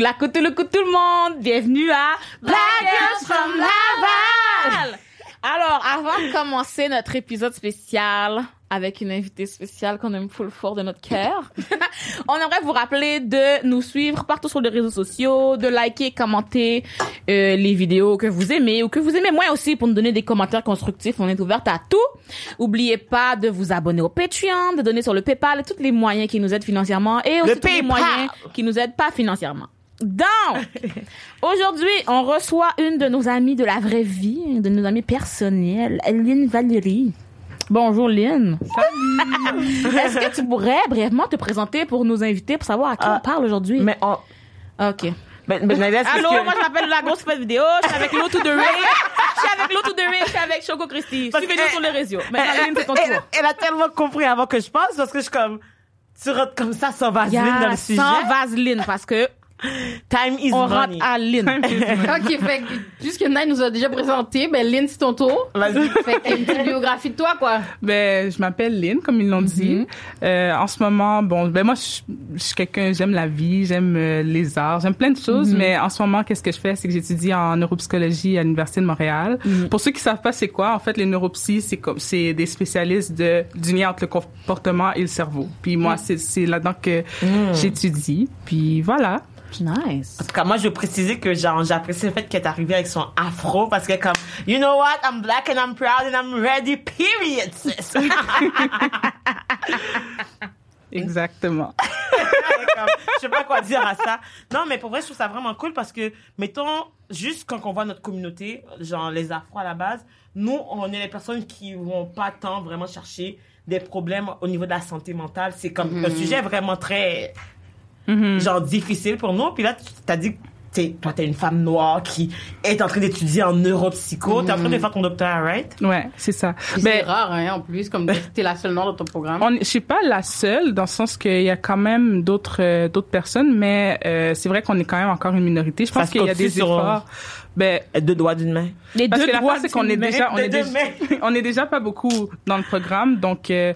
La coupe le coup tout le monde. Bienvenue à Black Girls from Laval. Alors, avant de commencer notre épisode spécial avec une invitée spéciale qu'on aime full fort de notre cœur, on aimerait vous rappeler de nous suivre partout sur les réseaux sociaux, de liker, commenter euh, les vidéos que vous aimez ou que vous aimez moins aussi pour nous donner des commentaires constructifs. On est ouverte à tout. Oubliez pas de vous abonner au Patreon, de donner sur le PayPal et tous les moyens qui nous aident financièrement et aussi tous les moyens qui nous aident pas financièrement. Donc, aujourd'hui, on reçoit une de nos amies de la vraie vie, de nos amies personnelles, Lynn Valérie. Bonjour Lynn. Salut. Est-ce que tu pourrais brièvement te présenter pour nos invités pour savoir à qui Ah, on parle aujourd'hui? Mais on. Ok. Là, c'est Allô, que- moi je m'appelle La Grosse Fête Vidéo, je suis avec l'autre de Ray, je suis avec l'autre de Ray, je suis avec Choco Christy. Parce Suivez-nous sur les réseaux. Maintenant, Lynn, c'est ton elle, tour. elle a tellement compris avant que je passe parce que je suis comme. Tu rentres comme ça sans vaseline Yeah, dans le sujet. sans vaseline parce que Time is on money. rentre à Lynn. Ok, fait que, puisque Nai nous a déjà présenté, ben Lynn, c'est ton tour. Vas-y. Fait que une petite biographie de toi, quoi. Ben, je m'appelle Lynn, comme ils l'ont dit. Euh, en ce moment, bon, ben moi, je, je suis quelqu'un, j'aime la vie, j'aime euh, les arts, j'aime plein de choses, mais en ce moment, qu'est-ce que je fais, c'est que j'étudie en neuropsychologie à l'université de Montréal. Pour ceux qui savent pas c'est quoi, en fait, les neuropsys, c'est comme, c'est des spécialistes de du lien entre le comportement et le cerveau. Puis moi, c'est c'est là-dedans que j'étudie. Puis voilà. Nice. En tout cas, moi, je veux préciser que j'apprécie le fait qu'elle est arrivée avec son afro parce que comme, you know what, I'm black and I'm proud and I'm ready, period, sis. Exactement. Comme, je sais pas quoi dire à ça. Non, mais pour vrai, je trouve ça vraiment cool parce que, mettons, juste quand on voit notre communauté, genre les afro à la base, nous, on est les personnes qui vont pas tant vraiment chercher des problèmes au niveau de la santé mentale. C'est comme un sujet vraiment très, genre, difficile pour nous. Puis là, tu t'as dit que t'es- toi, t'es une femme noire qui est en train d'étudier en neuropsycho. T'es en train de faire ton doctorat, right? Ouais, c'est ça. Puis Ben, c'est rare, hein, en plus, comme t'es la seule noire dans ton programme. On, je suis pas la seule dans le sens qu'il y a quand même d'autres euh, d'autres personnes, mais euh, c'est vrai qu'on est quand même encore une minorité. Je pense se qu'il y a des sur- efforts. Ben, Deux doigts d'une main. Les parce deux que la doigts c'est qu'on est d'une main. déjà on est déjà, mains. on est déjà pas beaucoup dans le programme, donc euh,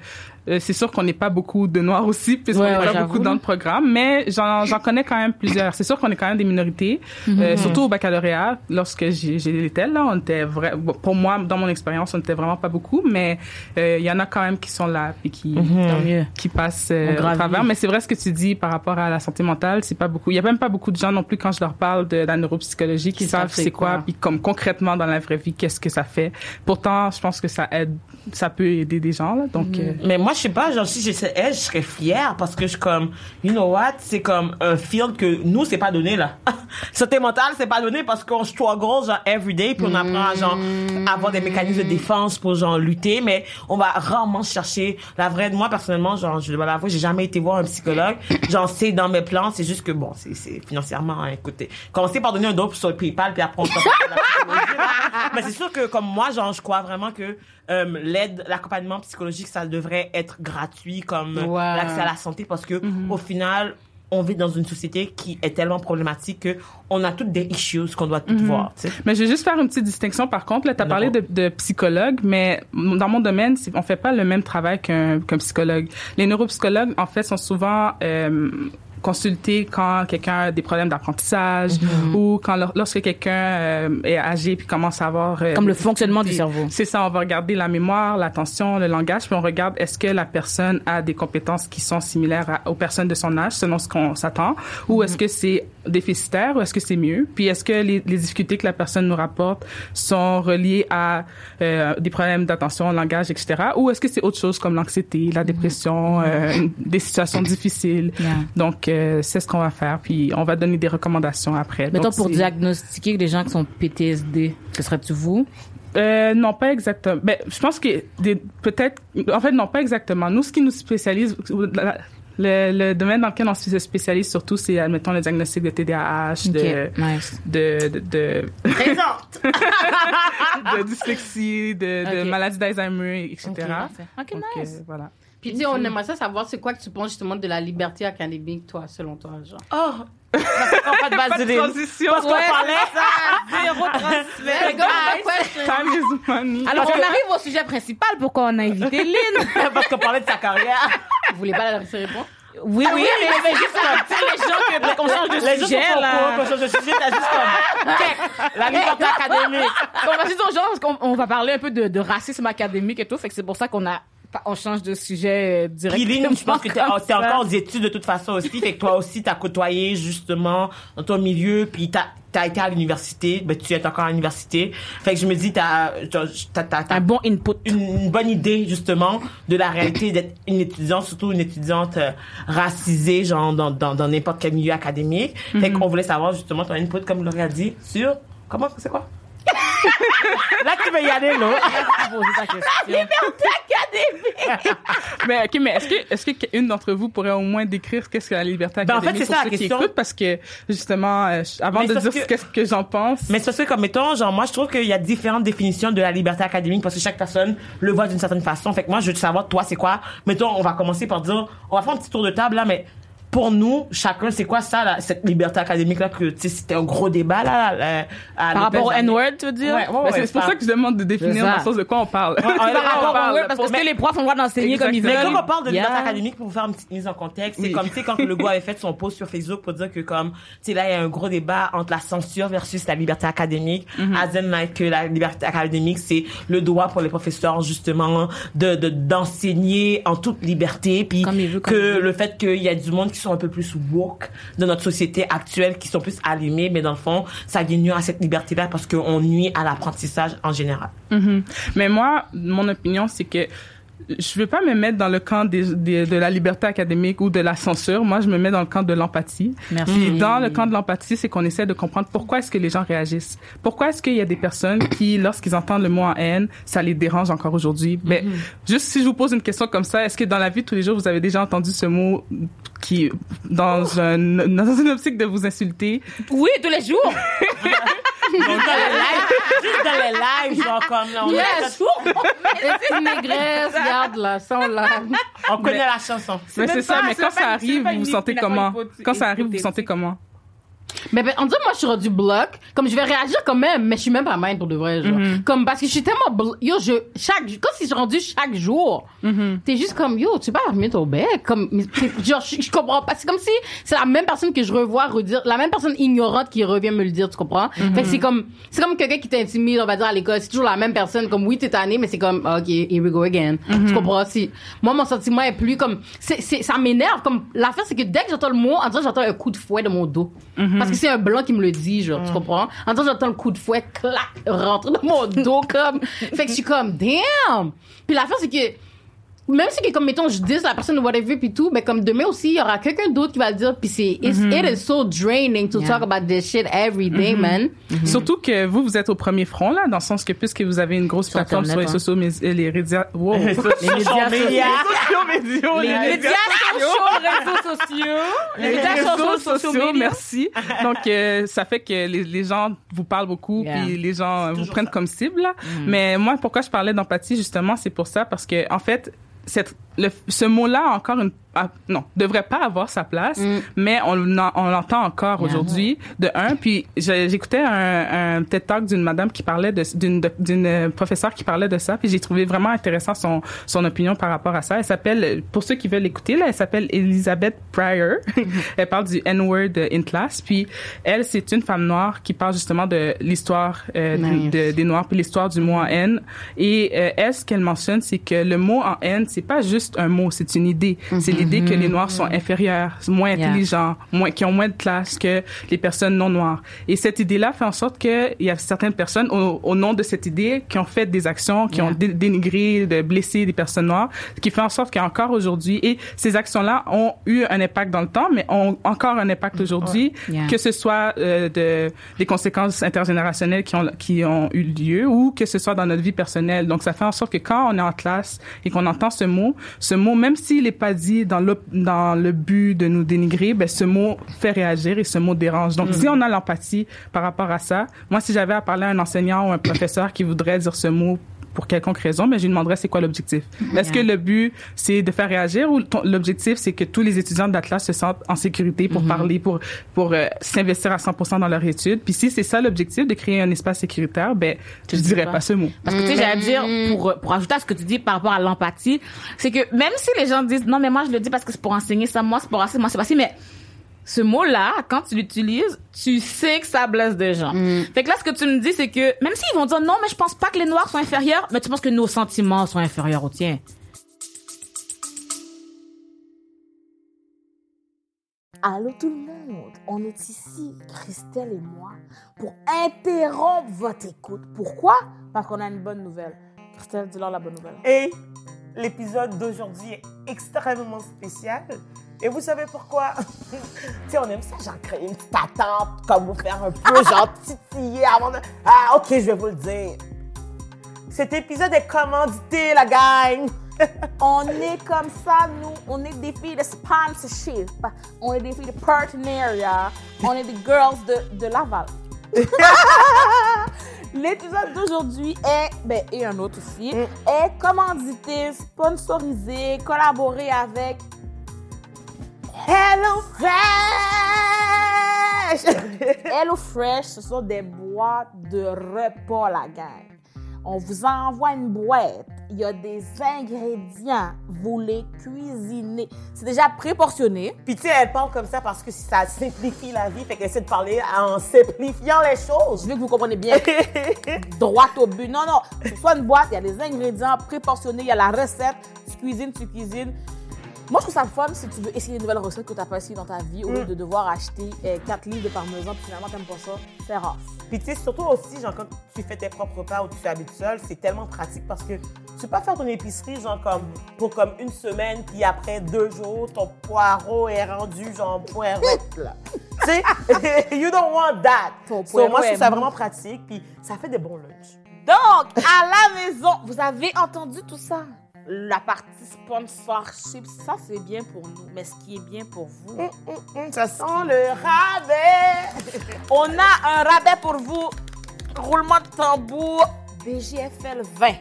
euh, c'est sûr qu'on n'est pas beaucoup de noirs aussi, puisqu'on Ouais, n'est ouais, pas beaucoup dans le programme. Mais j'en j'en connais quand même plusieurs. C'est sûr qu'on est quand même des minorités, euh, surtout au baccalauréat. Lorsque j'ai j'ai été là, on était vrai. bon, Pour moi, dans mon expérience, on était vraiment pas beaucoup, mais euh, il y en a quand même qui sont là et qui Tant mieux. qui passent euh, au travers. Mais c'est vrai ce que tu dis par rapport à la santé mentale, c'est pas beaucoup. Il y a même pas beaucoup de gens non plus quand je leur parle de la neuropsychologie qui Qui savent c'est quoi, quoi. puis comme concrètement dans la vraie vie, qu'est-ce que ça fait. Pourtant, je pense que ça aide, ça peut aider des gens là. Donc, euh, Mais moi, je sais pas, genre, si j'étais elle, je serais fière parce que je comme, you know what, c'est comme un field que nous, c'est pas donné, là. Santé mentale, c'est pas donné parce qu'on struggle, genre, everyday, puis on apprend à, genre, avoir des mécanismes de défense pour, genre, lutter, mais on va rarement chercher la vraie, moi, personnellement, genre, je dois l'avouer, j'ai jamais été voir un psychologue. J'en sais dans mes plans, c'est juste que, bon, c'est, c'est financièrement, hein, écoutez. Commencez par donner un don sur le PayPal, puis après, on se. Mais c'est sûr que, comme moi, genre, je crois vraiment que, euh, l'aide, l'accompagnement psychologique, ça devrait être gratuit comme l'accès à la santé parce que au final, on vit dans une société qui est tellement problématique que on a toutes des issues qu'on doit toutes voir. tu sais. Mais je vais juste faire une petite distinction. Par contre, là, tu as parlé de, de psychologue, mais dans mon domaine, on fait pas le même travail qu'un qu'un psychologue. Les neuropsychologues, en fait, sont souvent euh, consultés quand quelqu'un a des problèmes d'apprentissage Mm-hmm. ou quand lor- lorsque quelqu'un euh, est âgé puis commence à avoir euh, Comme le fonctionnement du cerveau. C'est ça, on va regarder la mémoire, l'attention, le langage, puis on regarde est-ce que la personne a des compétences qui sont similaires à- aux personnes de son âge, selon ce qu'on s'attend, ou est-ce que c'est déficitaire ou est-ce que c'est mieux, puis est-ce que les, les difficultés que la personne nous rapporte sont reliées à euh, des problèmes d'attention, langage, etc., ou est-ce que c'est autre chose comme l'anxiété, la dépression, euh, une- des situations difficiles? Yeah. Donc, euh, c'est ce qu'on va faire, puis on va donner des recommandations après. Mettons Donc, pour diagnostiquer les gens qui sont PTSD, ce serait-tu vous? Euh, non, pas exactement. Ben, je pense que peut-être, en fait, non, pas exactement. Nous, ce qui nous spécialise, la- le, le domaine dans lequel on se spécialise surtout, c'est, admettons, le diagnostic de TDAH, de, nice. de, de, de, Présente! de dyslexie, de, maladie d'Alzheimer, etc. Ok. Ok, Donc, nice. euh, voilà. Puis, tu sais, on aimerait ça savoir c'est quoi que tu penses justement de la liberté académique, toi, selon toi, genre. Oh! Parce qu'on pas de transition. Parce qu'on Ouais, parlait ça, zéro transfert. Alors, on arrive au sujet principal. Pourquoi on a invité Lynn? parce qu'on parlait de sa carrière. Vous voulez pas la laisser répondre? Oui, oui, mais, mais juste comme, tu sais, les gens que, qu'on change de Les gens sujet, là. courant qu'on change de sujet, t'as juste comme, check, la liberté académique. On va dire aux gens, parce qu'on on va parler un peu de, de racisme académique et tout, fait que c'est pour ça qu'on a, on change de sujet euh, Puis directement. Lynn, je pense que t'es, ça. encore aux études de toute façon aussi, fait que toi aussi t'as côtoyé justement dans ton milieu, puis t'as, t'as été à l'université, ben tu es encore à l'université, fait que je me dis t'as, t'as, t'as, t'as- t'as Un bon input. une, une bonne idée justement de la réalité d'être une étudiante, surtout une étudiante euh, racisée, genre dans, dans, dans n'importe quel milieu académique. Fait qu'on voulait savoir justement ton input, comme Laurie a dit, sur comment c'est quoi? Là tu veux y aller là. Ta question. Mais ok, mais est-ce que est-ce que une d'entre vous pourrait au moins décrire qu'est-ce que la liberté Ben, en fait, académique c'est pour ça, ceux la qui question. écoutent? Parce que justement euh, avant Mais de dire que- qu'est-ce que j'en pense. Mais c'est parce que, comme mettons, genre, moi, je trouve qu'il y a différentes définitions de la liberté académique parce que chaque personne le voit d'une certaine façon. Fait que moi, je veux savoir, toi, c'est quoi? Mettons, on va commencer par dire, on va faire un petit tour de table, là, mais pour nous, chacun, c'est quoi ça, là, cette liberté académique-là, que, tu sais, c'était un gros débat, là, là, à Par rapport au N-word, tu veux dire? Ouais, ouais, Ben, ouais, c'est pour ça que je demande de définir C'est dans le sens de quoi on parle. Ouais, Par rapport on au parle. N-word, parce que, que les profs ont le droit d'enseigner comme ils veulent? Mais quand on parle de liberté Yeah. académique, pour faire une petite mise en contexte, c'est Oui. comme, tu sais, quand le gars avait fait son post sur Facebook pour dire que comme, tu sais, là, il y a un gros débat entre la censure versus la liberté académique. Mm-hmm. As in, like, que la liberté académique, c'est le droit pour les professeurs, justement, de, de, d'enseigner en toute liberté, puis Comme il veut, comme que il veut. le fait qu'il y a du monde qui sont un peu plus woke de notre société actuelle, qui sont plus allumés, mais dans le fond, ça vient à cette liberté-là parce qu'on nuit à l'apprentissage en général. Mhm. Mais moi, mon opinion, c'est que je veux pas me mettre dans le camp des, des- de la liberté académique ou de la censure. Moi, je me mets dans le camp de l'empathie. Merci. Puis dans le camp de l'empathie, c'est qu'on essaie de comprendre pourquoi est-ce que les gens réagissent. Pourquoi est-ce qu'il y a des personnes qui, lorsqu'ils entendent le mot en haine, ça les dérange encore aujourd'hui? Ben, juste si je vous pose une question comme ça, est-ce que dans la vie de tous les jours, vous avez déjà entendu ce mot qui, dans, un, dans une optique de vous insulter? Oui, tous les jours. Juste dans les lives, juste dans lives, genre comme là, on, Yes! Les petites négresses, regarde là, sont là. on connaît la chanson. Mais c'est ça, mais quand ça arrive, vous vous sentez comment? Quand ça arrive, vous vous sentez comment? Mais ben, on dirait, moi, je suis rendu bloc. Comme, je vais réagir quand même, mais je suis même pas mind pour de vrai, genre. Comme, parce que je suis tellement blo- Yo, je, chaque, comme si je suis rendu chaque jour. T'es juste comme, yo, tu peux pas remettre au bec. Comme, genre, je, je comprends pas. C'est comme si c'est la même personne que je revois redire, la même personne ignorante qui revient me le dire, tu comprends? Fait que c'est comme, c'est comme quelqu'un qui t'intimide, on va dire, à l'école. C'est toujours la même personne. Comme, oui, t'es tanné, mais c'est comme, ok, here we go again. Tu comprends? Si, moi, mon sentiment est plus comme, c'est, ça m'énerve. Comme, l'affaire, c'est que dès que j'entends le mot, en dirait, j'entends un coup de fouet de mon dos. Parce que c'est un blanc qui me le dit, genre, tu comprends? En dirait, j'entends le coup de fouet, clac, rentrer dans mon dos, comme. Fait que je suis comme, damn! Puis l'affaire, c'est que, même si que, comme, mettons, je dis la personne, whatever, puis tout, mais comme demain aussi, il y aura quelqu'un d'autre qui va le dire, puis c'est, it's- it is so draining to Yeah. talk about this shit every day, man. Surtout que vous, vous êtes au premier front, là, dans le sens que puisque vous avez une grosse Sur plateforme sur les Internet, sociaux, mais les médias, wow. Les médias sociaux, médias, Les médias sociaux, les réseaux sociaux. Les les médias réseaux sociaux, merci. Donc, euh, ça fait que les, les gens vous parlent beaucoup, Yeah. puis les gens vous prennent ça. comme cible. là. Mais moi, pourquoi je parlais d'empathie, justement, c'est pour ça, parce que, en fait, le, ce mot-là a encore une ah, non devrait pas avoir sa place mais on, en- on l'entend encore Yeah. aujourd'hui de un puis j'écoutais un, un TED Talk d'une madame qui parlait de d'une d'une euh, professeure qui parlait de ça puis j'ai trouvé vraiment intéressant son son opinion par rapport à ça. Elle s'appelle pour ceux qui veulent l'écouter là elle s'appelle Elizabeth Pryor. Elle parle du N-word in class puis elle c'est une femme noire qui parle justement de l'histoire euh, Nice. de, des noirs puis l'histoire du mot en N. Et euh, elle ce qu'elle mentionne c'est que le mot en N c'est pas juste un mot c'est une idée. C'est l'idée que les noirs sont inférieurs moins intelligents moins qui ont moins de classe que les personnes non noires. Et cette idée là fait en sorte que il y a certaines personnes au, au nom de cette idée qui ont fait des actions qui ont dé- dénigré de blessé des personnes noires ce qui fait en sorte qu'encore aujourd'hui et ces actions là ont eu un impact dans le temps mais ont encore un impact aujourd'hui Yeah. que ce soit euh, de des conséquences intergénérationnelles qui ont qui ont eu lieu ou que ce soit dans notre vie personnelle. Donc ça fait en sorte que quand on est en classe et qu'on entend ce mot, ce mot même s'il est pas dit dans le dans le but de nous dénigrer, ben ce mot fait réagir et ce mot dérange. Donc si on a l'empathie par rapport à ça, moi si j'avais à parler à un enseignant ou un professeur qui voudrait dire ce mot pour quelconque raison, mais je lui demanderais c'est quoi l'objectif. Est-ce que le but c'est de faire réagir ou ton- l'objectif c'est que tous les étudiants d'Atlas se sentent en sécurité pour parler, pour pour euh, s'investir à 100% dans leur étude. Puis si c'est ça l'objectif de créer un espace sécuritaire, ben je dis dirais pas. pas ce mot. Parce que tu sais, j'allais dire, pour, pour ajouter à ce que tu dis par rapport à l'empathie, c'est que même si les gens disent, non, mais moi, je le dis parce que c'est pour enseigner ça, moi, c'est pour enseigner, moi, c'est passé, mais ce mot-là, quand tu l'utilises, tu sais que ça blesse des gens. Fait que là, ce que tu me dis, c'est que même s'ils vont dire, non, mais je pense pas que les Noirs sont inférieurs, mais tu penses que nos sentiments sont inférieurs aux tiens. Allô tout le monde, on est ici, Christelle et moi, pour interrompre votre écoute. Pourquoi? Parce qu'on a une bonne nouvelle. Christelle, dis-leur la bonne nouvelle. Et l'épisode d'aujourd'hui est extrêmement spécial. Et vous savez pourquoi? tu sais, on aime ça, genre créer une petite attente, comme vous faire un peu, genre titiller avant de... Ah, ok, je vais vous le dire. Cet épisode est commandité, la gang. On est comme ça, nous, on est des filles de sponsorship, on est des filles de partenariat, on est des girls de, de Laval. L'épisode d'aujourd'hui est, ben, et un autre aussi, est commandité, sponsorisé, collaboré avec Hello Fresh! Hello Fresh, ce sont des boîtes de repas, la gang. On vous envoie une boîte. Il y a des ingrédients. Vous les cuisinez. C'est déjà préportionné. Puis tu sais, elle parle comme ça parce que ça simplifie la vie, fait qu'elle essaie de parler en simplifiant les Je choses. veux que vous compreniez bien. Droit au but. Non, non. C'est soit une boîte, il y a des ingrédients préportionnés, il y a la recette. Tu cuisines, tu cuisines. Moi, je trouve ça fun si tu veux essayer une nouvelle recette que tu n'as pas essayé dans ta vie, au lieu de devoir acheter 4 livres de parmesan, puis finalement, tu n'aimes pas ça. C'est rare. Puis tu sais, surtout aussi, genre, quand tu fais tes propres repas ou tu habites seul, c'est tellement pratique parce que tu peux pas faire ton épicerie, genre, comme, pour comme une semaine, puis après deux jours, ton poireau est rendu, genre, poireau, là. tu sais, you don't want that. Ton So, moi, je trouve ça vraiment pratique, puis ça fait des bons lunchs. Donc, à la maison, vous avez entendu tout ça? La partie sponsorship, ça, c'est bien pour nous. Mais ce qui est bien pour vous, Hum, ça sent le rabais. on a un rabais pour vous. Roulement de tambour, BGFL 20.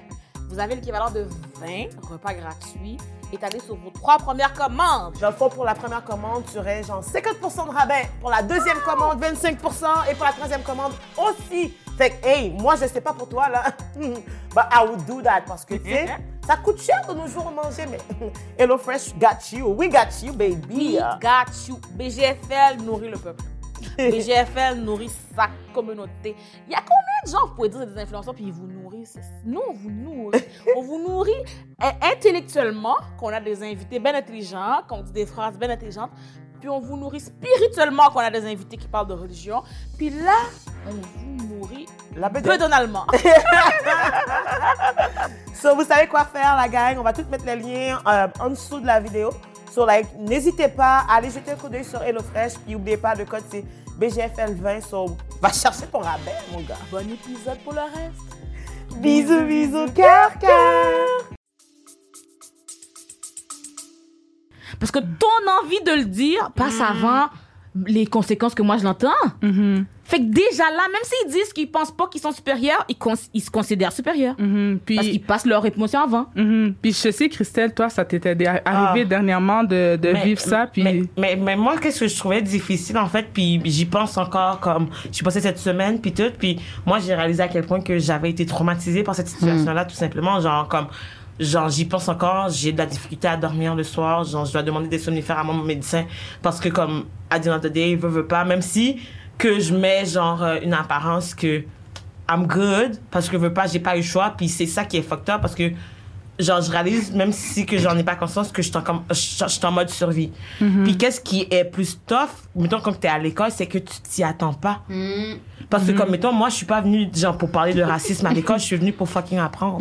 Vous avez l'équivalent de 20 repas gratuits étalés sur vos trois premières commandes. Fond, pour la première commande, tu aurais genre 50 de rabais. Pour la deuxième commande, 25% Et pour la troisième commande aussi. Fait que, hey, moi, je sais pas pour toi, là. But I would do that parce que, tu sais, ça coûte cher de nos jours manger, mais HelloFresh got you. We got you, baby. We got you. BGFL nourrit le peuple. BGFL nourrit sa communauté. Il y a combien de gens, vous pouvez dire, des influenceurs, puis ils vous nourrissent? Nous, on vous nourrit. on vous nourrit euh, intellectuellement, qu'on a des invités bien intelligents, qu'on dit des phrases bien intelligentes, puis on vous nourrit spirituellement, qu'on a des invités qui parlent de religion, puis là, on vous nourrit La peu bedaine. donalement. So, vous savez quoi faire, la gang. On va tout mettre les liens euh, en dessous de la vidéo. So, like, n'hésitez pas à aller jeter un coup d'œil sur HelloFresh. Puis, n'oubliez pas, le code, c'est BGFL20. So, va chercher ton rabais, mon gars. bon épisode pour le reste. Bisous, bisous, cœur, cœur. Parce que ton envie de le dire passe avant les conséquences que moi je l'entends. Fait que déjà là, même s'ils disent qu'ils pensent pas qu'ils sont supérieurs, ils, cons- ils se considèrent supérieurs. Mhm. Puis, Parce qu'ils passent leur émotion avant. Mhm. Puis je sais, Christelle, toi, ça t'était dé- arrivé Ah. dernièrement de, de Mais- vivre ça. Puis Mais, mais, mais moi, qu'est-ce que je trouvais difficile, en fait, puis j'y pense encore comme, j'ai passé cette semaine, puis tout, puis moi, j'ai réalisé à quel point que j'avais été traumatisée par cette situation-là, tout simplement, genre, comme, genre, j'y pense encore, j'ai de la difficulté à dormir le soir, genre, je dois demander des somnifères à mon médecin, parce que, comme, à the end of the day, il veut, veut pas, même si, que je mets, genre, euh, une apparence que I'm good, parce que je veux pas, j'ai pas eu le choix, puis c'est ça qui est fucked up, parce que, genre je réalise même si que j'en ai pas conscience que je suis en, comme- je je suis en mode survie. Puis qu'est-ce qui est plus tough mettons comme t'es à l'école c'est que tu t'y attends pas parce que comme mettons moi je suis pas venue genre pour parler de racisme à l'école je suis venue pour fucking apprendre.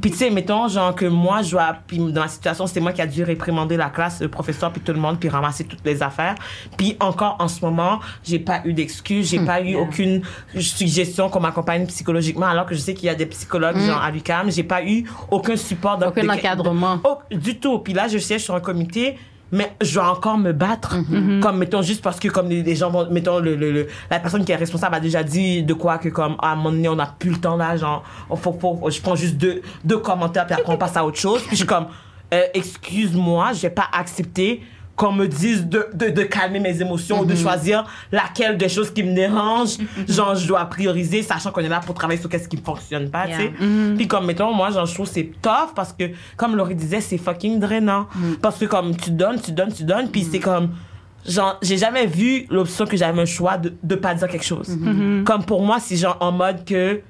Puis tu sais mettons genre que moi je dois puis dans la situation c'est moi qui a dû réprimander la classe le professeur puis tout le monde puis ramasser toutes les affaires. Puis encore en ce moment j'ai pas eu d'excuses j'ai pas eu aucune suggestion qu'on m'accompagne psychologiquement alors que je sais qu'il y a des psychologues genre à l'UQAM. J'ai pas eu aucun support Aucun encadrement. Oh, du tout. Puis là, je siège sur un comité mais je dois encore me battre. Comme, mettons, juste parce que, comme les, les gens vont, mettons, le, le, le- la personne qui est responsable a déjà dit de quoi que, comme, à un moment donné, on n'a plus le temps là, genre, faut, faut, je prends juste deux, deux commentaires, puis après on passe à autre chose. Puis je suis comme, euh, excuse-moi, je vais pas accepter qu'on me dise de, de, de calmer mes émotions ou de choisir laquelle des choses qui me dérangent, genre, je dois prioriser, sachant qu'on est là pour travailler sur qu'est-ce qui ne fonctionne pas, tu sais. Puis comme, mettons, moi, genre, je trouve c'est tough parce que, comme Laurie disait, c'est fucking drainant. Parce que comme, tu donnes, tu donnes, tu donnes, puis c'est comme, genre, j'ai jamais vu l'option que j'avais un choix de, de pas dire quelque chose. Comme pour moi, c'est genre en mode que,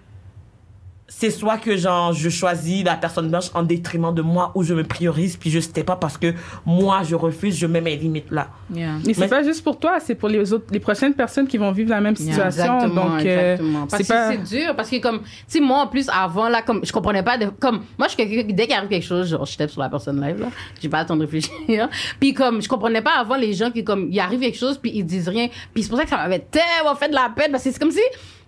c'est soit que genre je choisis la personne blanche en détriment de moi ou je me priorise puis je sais pas parce que moi je refuse je mets mes limites là Yeah. Et c'est pas juste pour toi, c'est pour les autres, les prochaines personnes qui vont vivre la même Yeah, situation. exactement, donc, euh, exactement. Parce c'est que pas. c'est dur, parce que comme, tu sais, moi, en plus, avant, là, comme, je comprenais pas, de, comme, moi, je dès qu'il arrive quelque chose, genre, je tape sur la personne live, là, j'ai pas le temps de réfléchir. puis comme, je comprenais pas avant les gens qui, comme, il arrive quelque chose, puis ils disent rien. Puis c'est pour ça que ça m'avait tellement fait de la peine, parce que c'est comme si,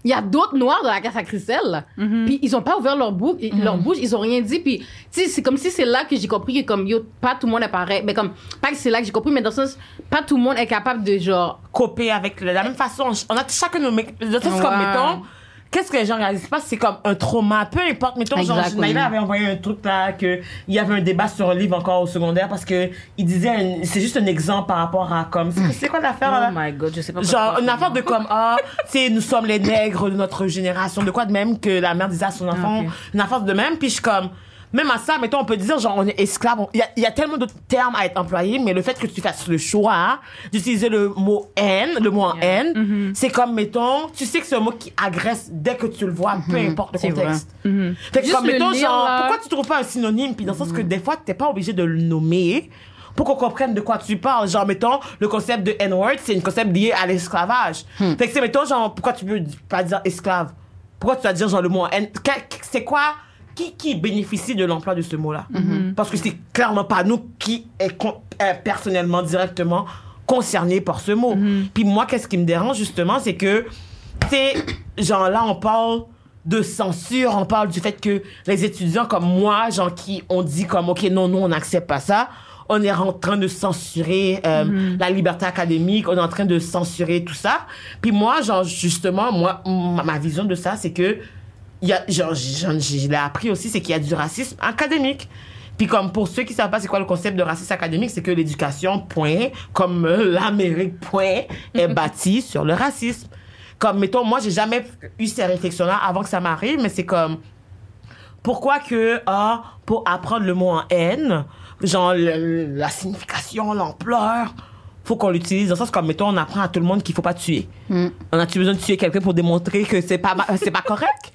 il y a d'autres noirs dans la casse à Christelle, là. Puis ils ont pas ouvert leur bouche, leur bouche, ils ont rien dit. Puis, tu sais, c'est comme si c'est là que j'ai compris que, comme, yo, pas tout le monde est pareil. Mais comme, pas que c'est là que j'ai compris, mais dans le sens, pas tout le monde est capable de, genre, coper avec le- la même façon on a chacun nos de toute façon, comme Ouais. mettons qu'est-ce que les gens réalisent pas? C'est comme un trauma peu importe. Mettons genre Exactement. Naïla avait envoyé un truc là que il y avait un débat sur un livre encore au secondaire parce que il disait c'est juste un exemple par rapport à comme c'est c'est quoi l'affaire là? Oh my god, je sais pas Genre, une affaire de comme, ah, sais, nous sommes les nègres de notre génération, de quoi de même que la mère disait à son enfant, une affaire de même, puis je suis comme, même à ça, mettons, on peut dire, genre, on est esclave, il y a, il y a tellement d'autres termes à être employés, mais le fait que tu fasses le choix hein, d'utiliser le mot haine, le mot en haine, c'est comme, mettons, tu sais que c'est un mot qui agresse dès que tu le vois, peu importe le contexte. Fait que comme, mettons, lire, genre, là. pourquoi tu trouves pas un synonyme, puis dans le sens que des fois, t'es pas obligé de le nommer, pour qu'on comprenne de quoi tu parles. Genre, mettons, le concept de N-word, c'est un concept lié à l'esclavage. Hmm. Fait que c'est, mettons, genre, pourquoi tu veux pas dire esclave? Pourquoi tu vas dire, genre, le mot N? C'est quoi? Qui, qui bénéficie de l'emploi de ce mot-là? Mm-hmm. Parce que c'est clairement pas nous qui est personnellement, directement concernés par ce mot. Mm-hmm. Puis moi, qu'est-ce qui me dérange, justement, c'est que, tu sais, genre, là, on parle de censure, on parle du fait que les étudiants comme moi, genre qui ont dit comme ok non non on n'accepte pas ça, on est en train de censurer euh, la liberté académique, on est en train de censurer tout ça. Puis moi genre justement moi ma, ma vision de ça c'est que il y a genre je l'ai appris aussi c'est qu'il y a du racisme académique. Puis comme pour ceux qui savent pas c'est quoi le concept de racisme académique, c'est que l'éducation point comme euh, l'Amérique point est bâtie sur le racisme. Comme mettons moi j'ai jamais eu ces réflexions là avant que ça m'arrive mais c'est comme pourquoi que ah, pour apprendre le mot en haine, genre le- la signification, l'ampleur, faut qu'on l'utilise dans le sens comme mettons on apprend à tout le monde qu'il faut pas tuer. On a-tu besoin de tuer quelqu'un pour démontrer que c'est pas c'est pas correct?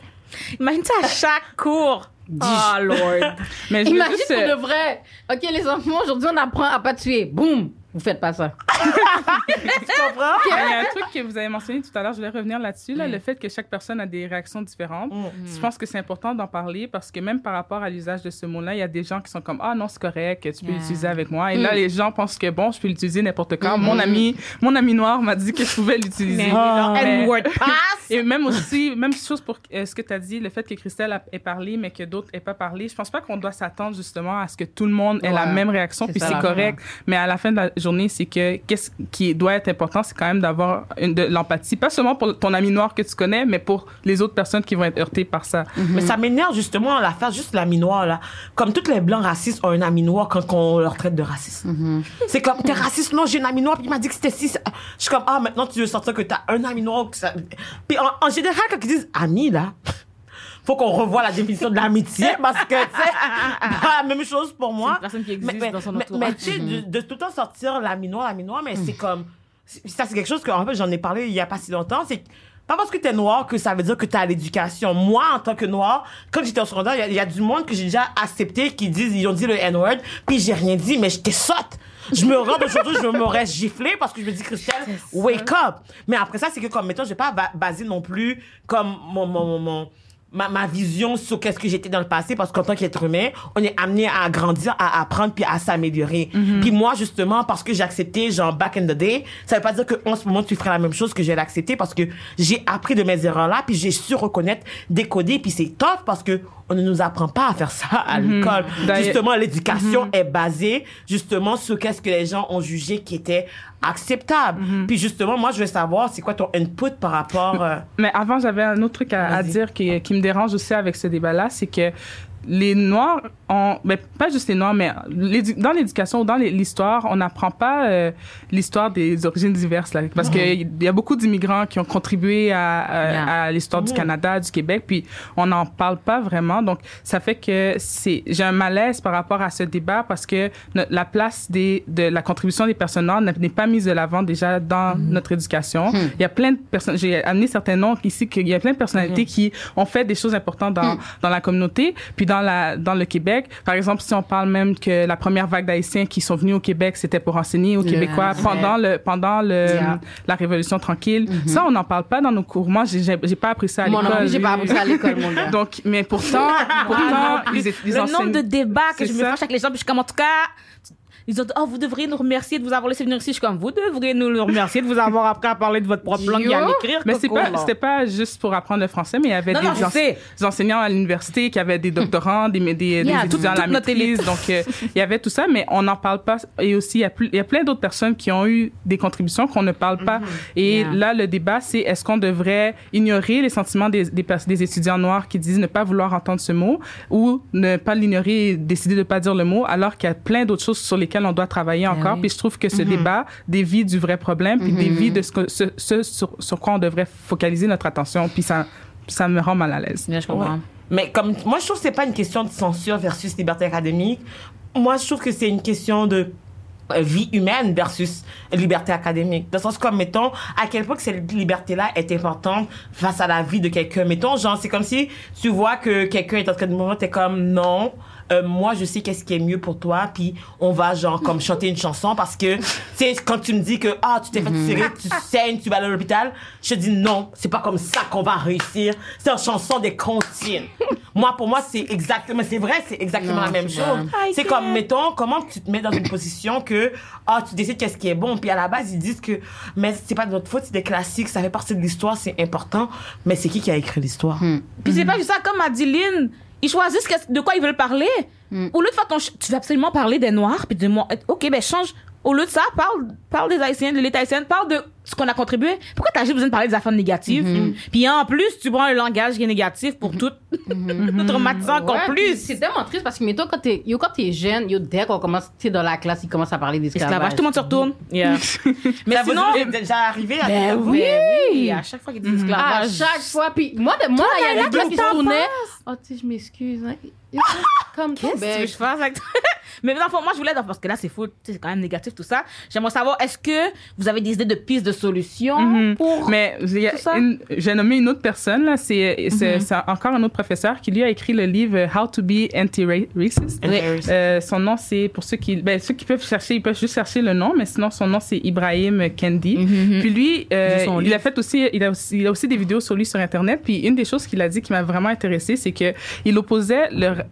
Imagine ça à chaque cours. Oh lord. Mais je Imagine juste, pour euh, de vrai. Ok, les enfants, aujourd'hui, on apprend à pas tuer. Boum! Vous faites pas ça. Tu comprends? Il y a un truc que vous avez mentionné tout à l'heure, je voulais revenir là-dessus, là, le fait que chaque personne a des réactions différentes. Je pense que c'est important d'en parler parce que même par rapport à l'usage de ce mot-là, il y a des gens qui sont comme Ah non, c'est correct, tu peux Yeah. l'utiliser avec moi. Et là, les gens pensent que bon, je peux l'utiliser n'importe quand. Mon ami, mon ami noir m'a dit que je pouvais l'utiliser. Mais-. Et même aussi, même chose pour euh, ce que tu as dit, le fait que Christelle ait parlé, mais que d'autres n'aient pas parlé. Je pense pas qu'on doit s'attendre justement à ce que tout le monde ait la même réaction, puis c'est correct. Mais à la fin de la journée, c'est que qu'est-ce qui doit être important, c'est quand même d'avoir une- de l'empathie, pas seulement pour ton ami noir que tu connais, mais pour les autres personnes qui vont être heurtées par ça. Mais ça m'énerve justement l'affaire juste l'ami noir là. Comme tous les blancs racistes ont un ami noir quand on leur traite de raciste. C'est comme t'es raciste non j'ai un ami noir puis il m'a dit que c'était si. Je suis comme ah maintenant tu veux sortir que t'as un ami noir que ça. Puis en, en général quand ils disent ami là. Faut qu'on revoie la définition de l'amitié parce que, tu sais, pas la même chose pour moi. une personne qui existe mais, dans son entourage. mais tu sais, de, de tout le temps sortir l'ami noir, l'ami noir, mais c'est comme. c'est- Ça, c'est quelque chose que, en fait, j'en ai parlé il y a pas si longtemps. C'est pas parce que t'es noir que ça veut dire que t'as l'éducation. Moi, en tant que noir, quand j'étais au secondaire, il y a- il y, a du monde que j'ai déjà accepté qui disent, ils ont dit le N-word, puis j'ai rien dit, mais j'étais sotte. Je me rends aujourd'hui, je m'aurais giflé parce que je me dis, Christelle, wake up. Mais après ça, c'est que comme, mettons, j'ai pas ba- basé non plus comme mon, mon, mon, mon- ma, ma vision sur qu'est-ce que j'étais dans le passé parce qu'en tant qu'être humain, on est amené à grandir, à apprendre puis à s'améliorer. Puis moi justement parce que j'ai accepté genre back in the day, ça veut pas dire que en ce moment tu ferais la même chose que j'ai l'accepté parce que j'ai appris de mes erreurs là puis j'ai su reconnaître, décoder puis c'est tough parce que on ne nous apprend pas à faire ça à l'école. D'ailleurs- Justement, l'éducation est basée justement sur qu'est-ce que les gens ont jugé qui était acceptable. Puis justement, moi, je veux savoir, c'est quoi ton input par rapport... euh, Mais avant, j'avais un autre truc à, à dire qui, qui me dérange aussi avec ce débat-là, c'est que les Noirs ont, mais pas juste les Noirs, mais dans l'éducation ou dans l'histoire, on n'apprend pas euh, l'histoire des origines diverses. Là, parce qu'il y a beaucoup d'immigrants qui ont contribué à, à- Yeah. à l'histoire du Canada, du Québec, puis on n'en parle pas vraiment. Donc, ça fait que c'est j'ai un malaise par rapport à ce débat parce que la place des, de la contribution des personnes noires n'est pas mise de l'avant déjà dans notre éducation. Il y a plein de personnes, j'ai amené certains noms ici, qu'il y a plein de personnalités qui ont fait des choses importantes dans, dans la communauté, puis dans, la, dans le Québec. Par exemple, si on parle même que la première vague d'Haïtiens qui sont venus au Québec, c'était pour enseigner aux Québécois pendant le pendant le Yeah. la Révolution tranquille. Ça, on n'en parle pas dans nos cours. Moi, j'ai j'ai pas appris ça à Moi non l'école. j'ai pas appris ça à l'école, mon gars. Donc, mais pourtant, pourtant, ils, ils le enseignent- nombre de débats que je me fâche avec les gens, puis je suis comme, en tout cas, ils ont dit, oh, vous devriez nous remercier de vous avoir laissé venir ici. Je suis comme, vous devriez nous remercier de vous avoir appris à parler de votre propre langue et à l'écrire. Mais c'est pas, c'était pas juste pour apprendre le français, mais il y avait Non, des, non, je ense- sais. des enseignants à l'université qui avaient des doctorants, des, des, des Yeah, étudiants à la maîtrise. Donc, euh, il y avait tout ça, mais on n'en parle pas. Et aussi, il y a, plus- il y a plein d'autres personnes qui ont eu des contributions qu'on ne parle pas. Et Yeah. là, le débat, c'est est-ce qu'on devrait ignorer les sentiments des, des étudiants noirs qui disent ne pas vouloir entendre ce mot ou ne pas l'ignorer et décider de ne pas dire le mot alors qu'il y a plein d'autres choses sur lesquelles on doit travailler encore. oui. Puis je trouve que ce débat dévie du vrai problème, puis dévie de ce, que- ce, ce sur, sur quoi on devrait focaliser notre attention. Puis ça, ça me rend mal à l'aise. Yeah, je comprends. Mais comme moi, je trouve que c'est pas une question de censure versus liberté académique. Moi, je trouve que c'est une question de euh, vie humaine versus liberté académique. Dans le sens comme, mettons, à quel point que cette liberté-là est importante face à la vie de quelqu'un. Mettons, genre, c'est comme si tu vois que quelqu'un est en train de mourir, t'es comme, non, euh, moi, je sais qu'est-ce qui est mieux pour toi, puis on va, genre, comme chanter une chanson parce que, tu sais, quand tu me dis que, ah, tu t'es fait tirer, tu saignes, tu vas à l'hôpital, je te dis non, c'est pas comme ça qu'on va réussir. C'est une chanson des comptines. moi, pour moi, c'est exactement, c'est vrai, c'est exactement Non, la même chose. C'est comme, mettons, comment tu te mets dans une position que, ah, tu décides qu'est-ce qui est bon, puis à la base, ils disent que, mais c'est pas de notre faute, c'est des classiques, ça fait partie de l'histoire, c'est important, mais c'est qui qui a écrit l'histoire? Puis c'est pas juste ça, comme a dit Lynn, ils choisissent de quoi ils veulent parler. Au lieu de faire ton. Tu veux absolument parler des Noirs, puis de moi. Ok, ben change. Au lieu de ça, parle, parle des Haïtiens, de l'État haïtien, parle de ce qu'on a contribué. Pourquoi t'as juste besoin de parler des affaires négatives? Puis en plus, tu prends un langage qui est négatif pour tout, tout traumatisant encore Ouais, plus. C'est tellement triste parce que, mettons, quand t'es, yo, quand t'es jeune, yo, dès qu'on commence, tu sais, dans la classe, ils commencent à parler d'esclavage. Esclavage, tout le monde se retourne. Yeah. Mais Ça vous sinon. est déjà arrivé à Ben vous? oui! oui. À chaque fois qu'ils disent À esclavage. chaque fois, puis moi, de, moi, il y a des gars qui se tournaient. Oh, tu sais, je m'excuse. hein. Comme Qu'est-ce que tu veux que ben, je fasse avec toi? Mais fond, moi, je voulais, parce que là, c'est sais, c'est quand même négatif tout ça. J'aimerais savoir, est-ce que vous avez des idées de pistes de solutions Mhm. pour. Mais j'ai nommé une autre personne, là, c'est c'est- c'est encore un autre professeur qui lui a écrit le livre How to be anti-racist. Oui. Euh, son nom, c'est pour ceux qui, ben, ceux qui peuvent chercher, ils peuvent juste chercher le nom, mais sinon son nom c'est Ibrahim Kendi. Puis lui, euh, il a fait aussi, il a aussi, il a aussi des vidéos sur lui sur internet. Puis une des choses qu'il a dit qui m'a vraiment intéressée, c'est que il opposait le-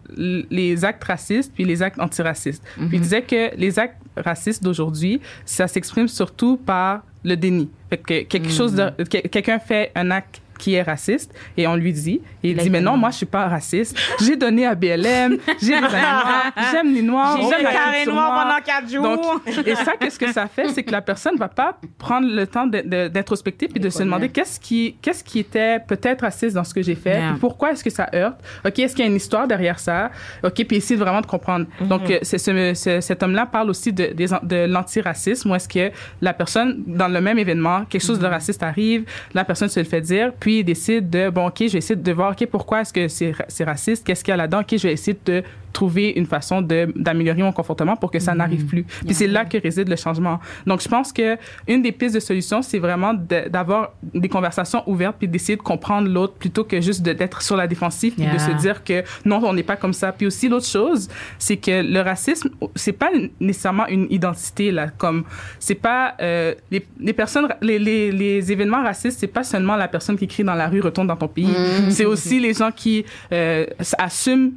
les actes racistes puis les actes antiracistes. Puis il disait que les actes racistes d'aujourd'hui, ça s'exprime surtout par le déni. Fait que quelque chose de, que- quelqu'un fait un acte qui est raciste et on lui dit et il dit mais non moi je suis pas raciste j'ai donné à BLM j'ai amis noirs j'aime les noirs J'ai j'aime le carré noir pendant quatre jours. Donc, et ça, qu'est-ce que ça fait? C'est que la personne va pas prendre le temps de- de- d'introspecter puis de se demander qu'est-ce qui, qu'est-ce qui était peut-être raciste dans ce que j'ai fait, Yeah. puis pourquoi est-ce que ça heurte? OK, est-ce qu'il y a une histoire derrière ça? OK, puis essayer vraiment de comprendre. Donc, euh, c'est ce, ce- cet homme-là parle aussi de, an- de l'antiraciste. Où est-ce que la personne, dans le même événement, quelque chose de raciste arrive, la personne se le fait dire, puis décide de, bon, OK, je vais essayer de voir, OK, pourquoi est-ce que c'est c'est raciste? Qu'est-ce qu'il y a là-dedans? OK, je vais essayer de trouver une façon de- d'améliorer mon comportement pour que ça n'arrive plus. Puis c'est là que réside le changement. Donc, je pense que une des pistes de solution, c'est vraiment de- d'avoir des conversations ouvertes puis d'essayer de comprendre l'autre plutôt que juste d'être sur la défensive puis de Yeah. se dire que non, on n'est pas comme ça. Puis aussi, l'autre chose, c'est que le racisme, c'est pas nécessairement une identité, là. Comme, c'est pas, euh, les, les personnes, les, les, les événements racistes, c'est pas seulement la personne qui crie dans la rue, retourne dans ton pays. C'est aussi les gens qui euh, assument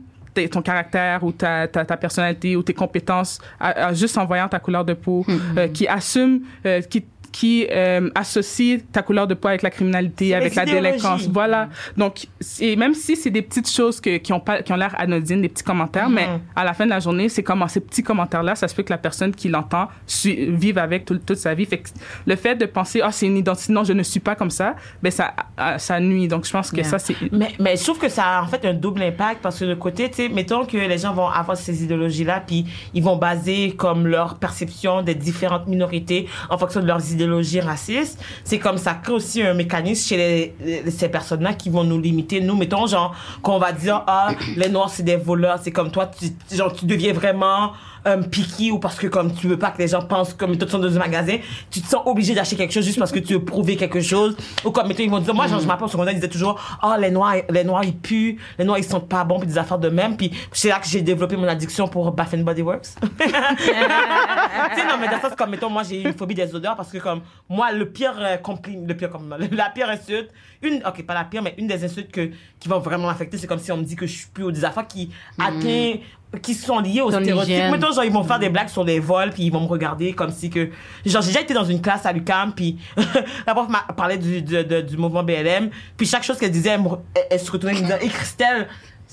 ton caractère ou ta, ta, ta personnalité ou tes compétences à- à- juste en voyant ta couleur de peau, euh, qui assument, euh, qui qui euh, associe ta couleur de peau avec la criminalité, avec la délinquance. Voilà. Donc, et même si c'est des petites choses que, qui ont pas, qui ont l'air anodines, des petits commentaires, mais Mhm. à la fin de la journée, c'est comme ces petits commentaires-là, ça se peut que la personne qui l'entend vive avec tout- toute sa vie. Fait que le fait de penser, ah, c'est une identité, non, je ne suis pas comme ça, ben ça, ah, ça nuit. Donc, je pense que Yeah. ça, c'est Mais, mais je trouve que ça a en fait un double impact parce que le côté, tu sais, mettons que les gens vont avoir ces idéologies-là, puis ils vont baser comme leur perception des différentes minorités en fonction de leurs idéologies racistes. C'est comme ça crée aussi un mécanisme chez ces personnes-là qui vont nous limiter. Nous, mettons, genre, qu'on va dire, ah, les Noirs, c'est des voleurs. C'est comme toi, tu, genre, tu deviens vraiment um, picky ou parce que comme tu veux pas que les gens pensent comme toi tu sont dans un magasin, tu te sens obligé d'acheter quelque chose juste parce que tu veux prouver quelque chose. Ou comme mettons ils vont dire moi genre, je m'appelle au secondaire ils disaient toujours oh les noirs les noirs ils puent les noirs ils sont pas bons puis des affaires de même. Puis c'est là que j'ai développé mon addiction pour Bath and Body Works. Tu sais non mais dans le sens comme mettons moi j'ai une phobie des odeurs parce que comme moi le pire euh, compli le pire compliment la pire insulte une ok pas la pire mais une des insultes que qui vont vraiment m'affecter c'est comme si on me dit que je suis plus ou des affaires qui atteint qui sont liées aux stéréotypes. mettons genre ils vont faire des blagues sur les vols puis ils vont me regarder comme si que genre j'ai déjà été dans une classe à l'UQAM puis la prof m'a parlé du, du, de- du mouvement BLM puis chaque chose qu'elle disait elle, me- elle- elle se retournait et me disait et Christelle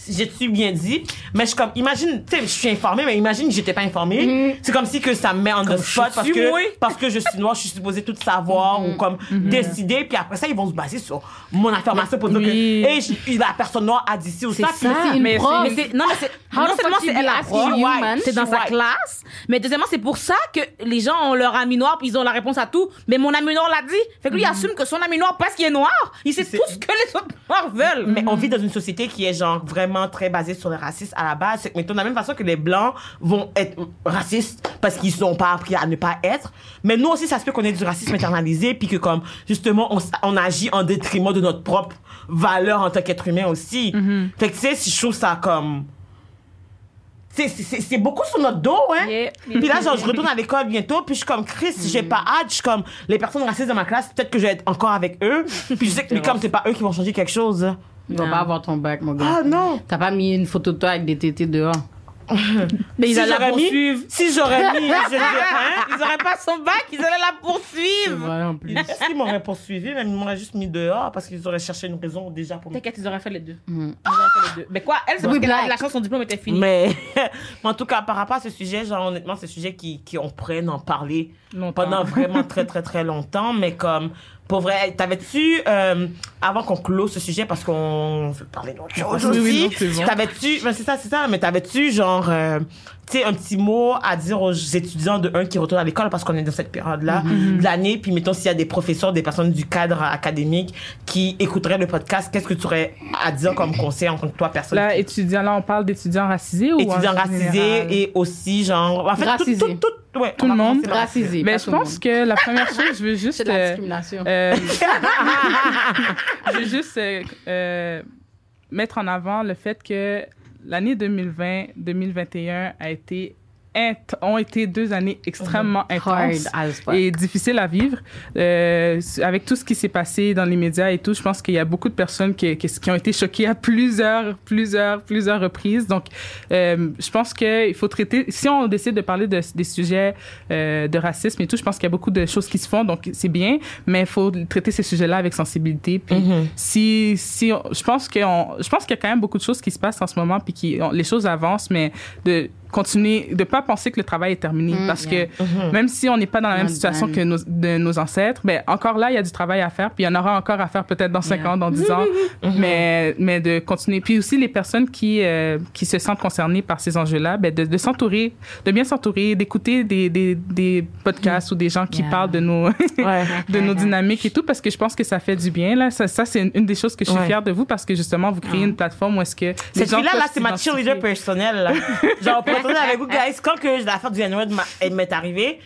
j'ai-tu bien dit? Mais je suis comme imagine tu sais je suis informée mais imagine que j'étais pas informée. C'est comme si que ça me met en the spot parce que moi? parce que je suis noire je suis supposée tout savoir ou comme décider. Puis après ça ils vont se baser sur mon information pour dire que hey, la personne noire a dit ci ou ça. Ça, mais prof. Mais c'est, non, mais c'est, non the seulement c'est elle prof, c'est dans sa White. classe, mais deuxièmement, c'est pour ça que les gens ont leur ami noir puis ils ont la réponse à tout. Mais mon ami noir l'a dit. Fait que lui, il assume que son ami noir, parce qu'il est noir, il sait tout ce que les autres noirs veulent. Mais on vit dans une société qui est genre vraiment très basée sur le racisme à la base. C'est que, mettons, de la même façon que les blancs vont être racistes parce qu'ils n'ont pas appris à ne pas être. Mais nous aussi, ça se peut qu'on ait du racisme internalisé puis que comme, justement, on, agit en détriment de notre propre valeur en tant qu'être humain aussi. Fait que, tu sais, si je trouve ça comme... C'est- beaucoup sur notre dos, hein. Yeah. Puis là, genre, je retourne à l'école bientôt, puis je suis comme, Chris, j'ai pas hâte, je suis comme, les personnes racistes de ma classe, peut-être que je vais être encore avec eux. Puis je sais que, mais comme c'est pas eux qui vont changer quelque chose. Tu vas pas avoir ton bac, mon gars. Ah non! T'as pas mis une photo de toi avec des tétés dehors. Mais ils Si allaient la mis- poursuivre. Si j'aurais mis, je dirais, hein? Ils auraient pas son bac, ils allaient la poursuivre. Est-ce qu'ils m'auraient poursuivi, mais ils m'auraient juste mis dehors parce qu'ils auraient cherché une raison déjà pour. T'inquiète, ils auraient fait les deux. Mm. Ils auraient fait les deux. Mais quoi, elle, c'est Oui, parce black. la chance, son diplôme était fini. Mais, mais en tout cas, par rapport à ce sujet, genre, honnêtement, c'est un sujet qui, qui on pourrait en parler longtemps. pendant vraiment très, très, très longtemps. Mais comme, pour vrai, t'avais-tu, euh, avant qu'on close ce sujet, parce qu'on veut parler d'autre chose Oui, aussi, oui, bon. t'avais-tu, ben, c'est ça, c'est ça, mais t'avais-tu, genre, euh, tu sais, un petit mot à dire aux étudiants de un qui retournent à l'école parce qu'on est dans cette période-là Mm-hmm. de l'année, puis mettons s'il y a des professeurs, des personnes du cadre académique qui écouteraient le podcast, qu'est-ce que tu aurais à dire comme conseil en tant que toi, personne? Là, étudiants, là, on parle d'étudiants racisés ou étudiants racisés et aussi genre en fait tout, Racisés. tout, tout, ouais, Tout le monde. Racisé. Mais je pense que la première chose, je veux juste... C'est de la euh, discrimination. euh, je veux juste euh, mettre en avant le fait que l'année 2020-2021 a été ont été deux années extrêmement intenses et difficiles à vivre. Euh, avec tout ce qui s'est passé dans les médias et tout, je pense qu'il y a beaucoup de personnes qui, qui, qui ont été choquées à plusieurs, plusieurs, plusieurs reprises. Donc, euh, je pense qu'il faut traiter, si on décide de parler de, des sujets euh, de racisme et tout, je pense qu'il y a beaucoup de choses qui se font, donc c'est bien, mais il faut traiter ces sujets-là avec sensibilité. Puis, Mhm. si, si on- je pense qu'il y a quand même beaucoup de choses qui se passent en ce moment, puis qui, on- les choses avancent, mais de continuer, de pas penser que le travail est terminé, Mm, parce yeah. que Mhm. même si on n'est pas dans la même situation que nos, de nos ancêtres, ben encore là, il y a du travail à faire, puis il y en aura encore à faire peut-être dans 5 Yeah. ans, dans 10 ans, mais, mais de continuer. Puis aussi, les personnes qui, euh, qui se sentent concernées par ces enjeux-là, ben de, de s'entourer, de bien s'entourer, d'écouter des, des, des podcasts ou des gens qui Yeah. parlent de nos, de nos dynamiques et tout, parce que je pense que ça fait du bien. Là. Ça, ça c'est une, des choses que je suis Ouais. fière de vous, parce que justement, vous créez une plateforme où est-ce que cette gens fille-là, là, c'est ma cheerleader personnelle. là. Genre, retourner avec vous, guys, quand que l'affaire du N-word m'est arrivée,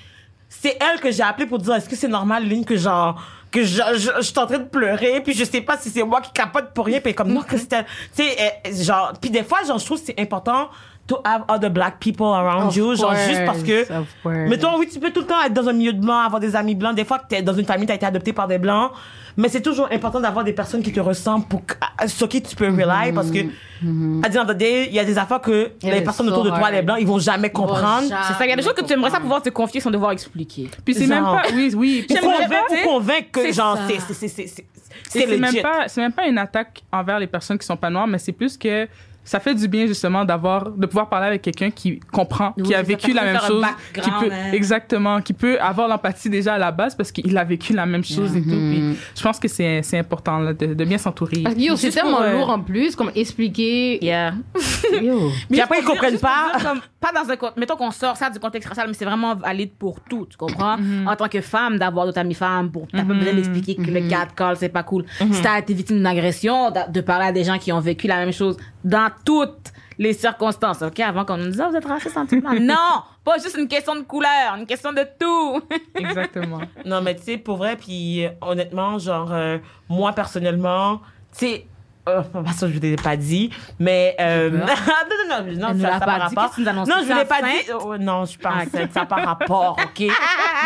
c'est elle que j'ai appelée pour dire est-ce que c'est normal, Lynn, que genre que je, je, je suis en train de pleurer puis je sais pas si c'est moi qui capote pour rien puis comme non Christelle. Tu sais genre puis des fois genre je trouve que c'est important to have other black people around Of you, genre juste parce que, mettons, oui, tu peux tout le temps être dans un milieu de blanc, avoir des amis blancs. Des fois, t'es dans une famille, t'as été adopté par des blancs. Mais c'est toujours important d'avoir des personnes qui te ressemblent pour, sur qui tu peux rely parce que, à the end of the day, il y a des affaires que It les personnes so autour de toi, hard. les blancs, ils vont jamais comprendre. C'est ça, il y a des choses que tu aimerais ça pouvoir te confier sans devoir expliquer. Puis c'est même pas, oui, oui. Puis Pour convaincre, que, genre, c'est, c'est, c'est, c'est, c'est, même pas c'est même pas une attaque envers les personnes qui sont pas noires mais c'est plus que ça fait du bien justement d'avoir de pouvoir parler avec quelqu'un qui comprend Oui, qui a vécu la même chose qui peut hein. exactement qui peut avoir l'empathie déjà à la base parce qu'il a vécu la même chose et tout puis je pense que c'est c'est important là, de, de bien s'entourer yo, c'est tellement pour, euh, lourd en plus, comme expliquer. Yeah. Yo. Puis après, ils comprennent pas. dire comme, pas dans un mettons qu'on sort ça du contexte racial mais c'est vraiment valide pour tout tu comprends? En tant que femme d'avoir d'autres amies femmes pour t'as pas besoin d'expliquer que le catcall c'est pas cool si t'as été victime d'une agression de parler à des gens qui ont vécu la même chose dans toutes les circonstances ok avant qu'on nous dise oh, vous êtes raciste en tout le monde non pas juste une question de couleur une question de tout exactement Non, mais tu sais, pour vrai, puis euh, honnêtement, genre, euh, moi, personnellement, tu sais, euh, ça, je ne l'ai pas dit, mais... Euh, non, non, non, non, ça pas rapport. Que? Non, je ne l'ai pas dit. Oh, non, je suis pas Ah, enceinte, ça n'a pas rapport, OK?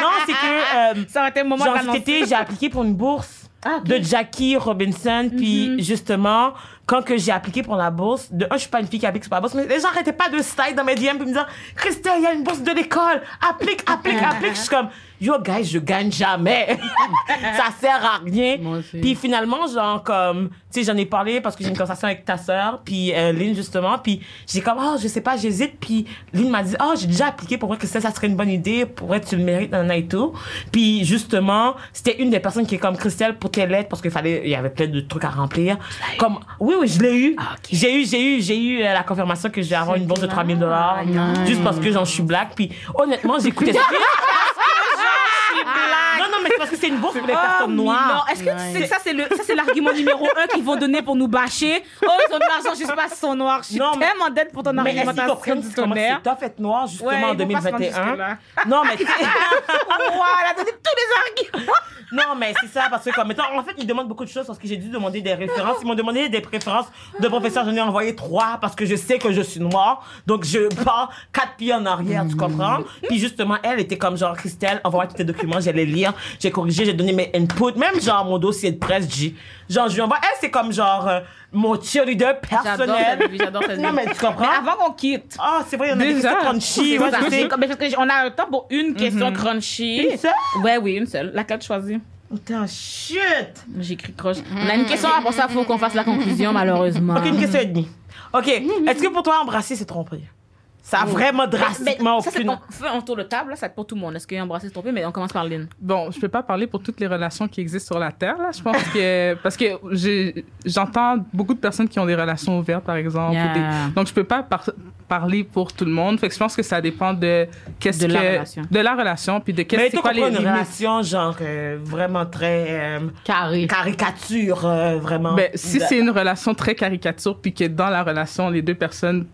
non, c'est que... euh, ça aurait été le moment Genre, cet été, j'ai appliqué pour une bourse Ah, de Jackie Robinson. Puis, justement, quand que j'ai appliqué pour la bourse, de un, je suis pas une fille qui applique pour la bourse, mais les gens arrêtaient pas de slide dans mes DM puis me dire Christelle, il y a une bourse de l'école. Applique, applique, applique. Je suis comme, yo, guys, je gagne jamais. Ça sert à rien. Puis finalement, genre, comme, tu sais, j'en ai parlé parce que j'ai une conversation avec ta sœur, puis euh, Lynn, justement. Puis j'ai comme, oh, je sais pas, j'hésite. Puis Lynn m'a dit, oh, j'ai déjà appliqué pour vrai que ça, ça serait une bonne idée. Pour vrai, tu le mérites, nan, et tout. Puis justement, c'était une des personnes qui est comme Christelle pour tes lettres parce qu'il fallait, il y avait plein de trucs à remplir. Comme, oui, oui, je l'ai eu. J'ai eu, j'ai eu, j'ai eu euh, la confirmation que je vais avoir une bourse de 3000 dollars. Juste parce que j'en suis black. Puis honnêtement, j'écoutais ça. Non, non, mais c'est parce que c'est une bourse pour les Oh, personnes noires. Est-ce que tu sais que ça, c'est le, ça, c'est l'argument numéro un qu'ils vont donner pour nous bâcher? Oh, ils ont de l'argent juste parce qu'ils sont noirs. Je suis Non, mais- tellement dead pour ton Mais est-ce qu'ils argumentation tonnerre. c'est tough être noir, justement, en ils vont pas se rendre 2021? jusque-là. Non, mais sais- elle a donné tous les arguments. Non, mais c'est ça, parce que comme mettons, en fait, ils demandent beaucoup de choses parce que j'ai dû demander des références. Ils m'ont demandé des préférences de professeurs. J'en ai envoyé trois parce que je sais que je suis noire. Donc, je pars quatre pieds en arrière, tu comprends? Puis justement, elle était comme genre, Christelle, envoie tous tes documents, j'allais lire, j'ai corrigé, j'ai donné mes inputs. Même genre, mon dossier de presse, j'ai, genre, je lui envoie. Elle, c'est comme genre, euh, mon cheerleader personnel. j'adore cette. Non, mais tu comprends? Mais avant qu'on quitte. Ah, c'est vrai, il y en a des questions crunchy. Ouais, je sais. parce que on a un temps pour une question crunchy. Une seule? Ouais, oui, une seule. Laquelle tu choisis? Putain, shit! J'ai écrit croche. On a une question, après ça, faut qu'on fasse la conclusion, malheureusement. Ok, une question et demie. Ok, est-ce que pour toi, embrasser, c'est tromper? Ça a vraiment Mais drastiquement ça, c'est aucune... on fait un tour de table, là, ça va être pour tout le monde. Est-ce qu'il embrasser se tromper? Mais on commence par Lynn. Bon, je peux pas parler pour toutes les relations qui existent sur la Terre, là. Je pense que, parce que j'entends beaucoup de personnes qui ont des relations ouvertes, par exemple. Yeah. ou des- donc, je peux pas par- parler pour tout le monde. Fait que je pense que ça dépend de qu'est-ce De que, la relation. de la relation, puis de qu'est-ce Mais c'est quoi les une limites. relation, genre, euh, vraiment très... euh, Carré. caricature, euh, vraiment? Ben, si De- c'est une relation très caricature, puis que dans la relation, les deux personnes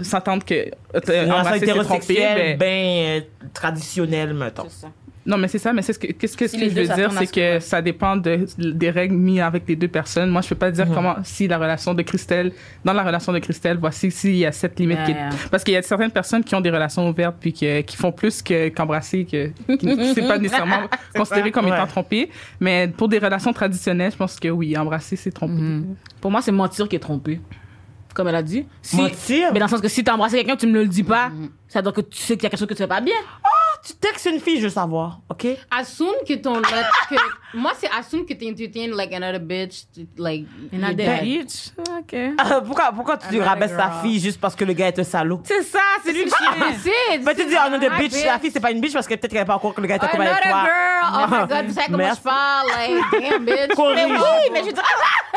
s'entendent que euh, trompé, hétérosexuelle, ben, ben, euh, traditionnelle, mettons. ça. Non, mais c'est ça, mais c'est ce que, qu'est-ce que, Si que je veux dire, c'est ce que que- ça dépend de, des règles mises avec les deux personnes. Moi, je peux pas dire comment, si la relation de Christelle, dans la relation de Christelle, voici s'il y a cette limite Yeah, qui est- yeah. parce qu'il y a certaines personnes qui ont des relations ouvertes puis que- qui font plus que, qu'embrasser, que, qui, c'est pas nécessairement considéré comme Ouais. étant trompé. Mais pour des relations traditionnelles, je pense que oui, embrasser, c'est tromper. Pour moi, c'est mentir qui est trompé. Comme elle a dit. Si, Mentir? Mais dans le sens que si t'as embrassé quelqu'un, tu me le dis pas, ça veut dire que tu sais qu'il y a quelque chose que tu fais pas bien. Tu textes une fille, je veux savoir, OK? Assume que ton que, moi, c'est assume que tu entertain like another bitch, like, Il y en a you're des dead. bitch. OK. Euh, pourquoi, pourquoi tu Another rabaisses ta fille juste parce que le gars est un salaud? C'est ça, c'est lui Ah, c'est Ben, tu dis, oh non, de Ah, bitch, la fille, c'est pas une bitch parce que peut-être qu'elle est pas encore que le gars est en avec Another toi. girl. Oh my god, vous savez comment je parle? Like, damn, bitch. Corrige. Mais oui, mais je veux dire,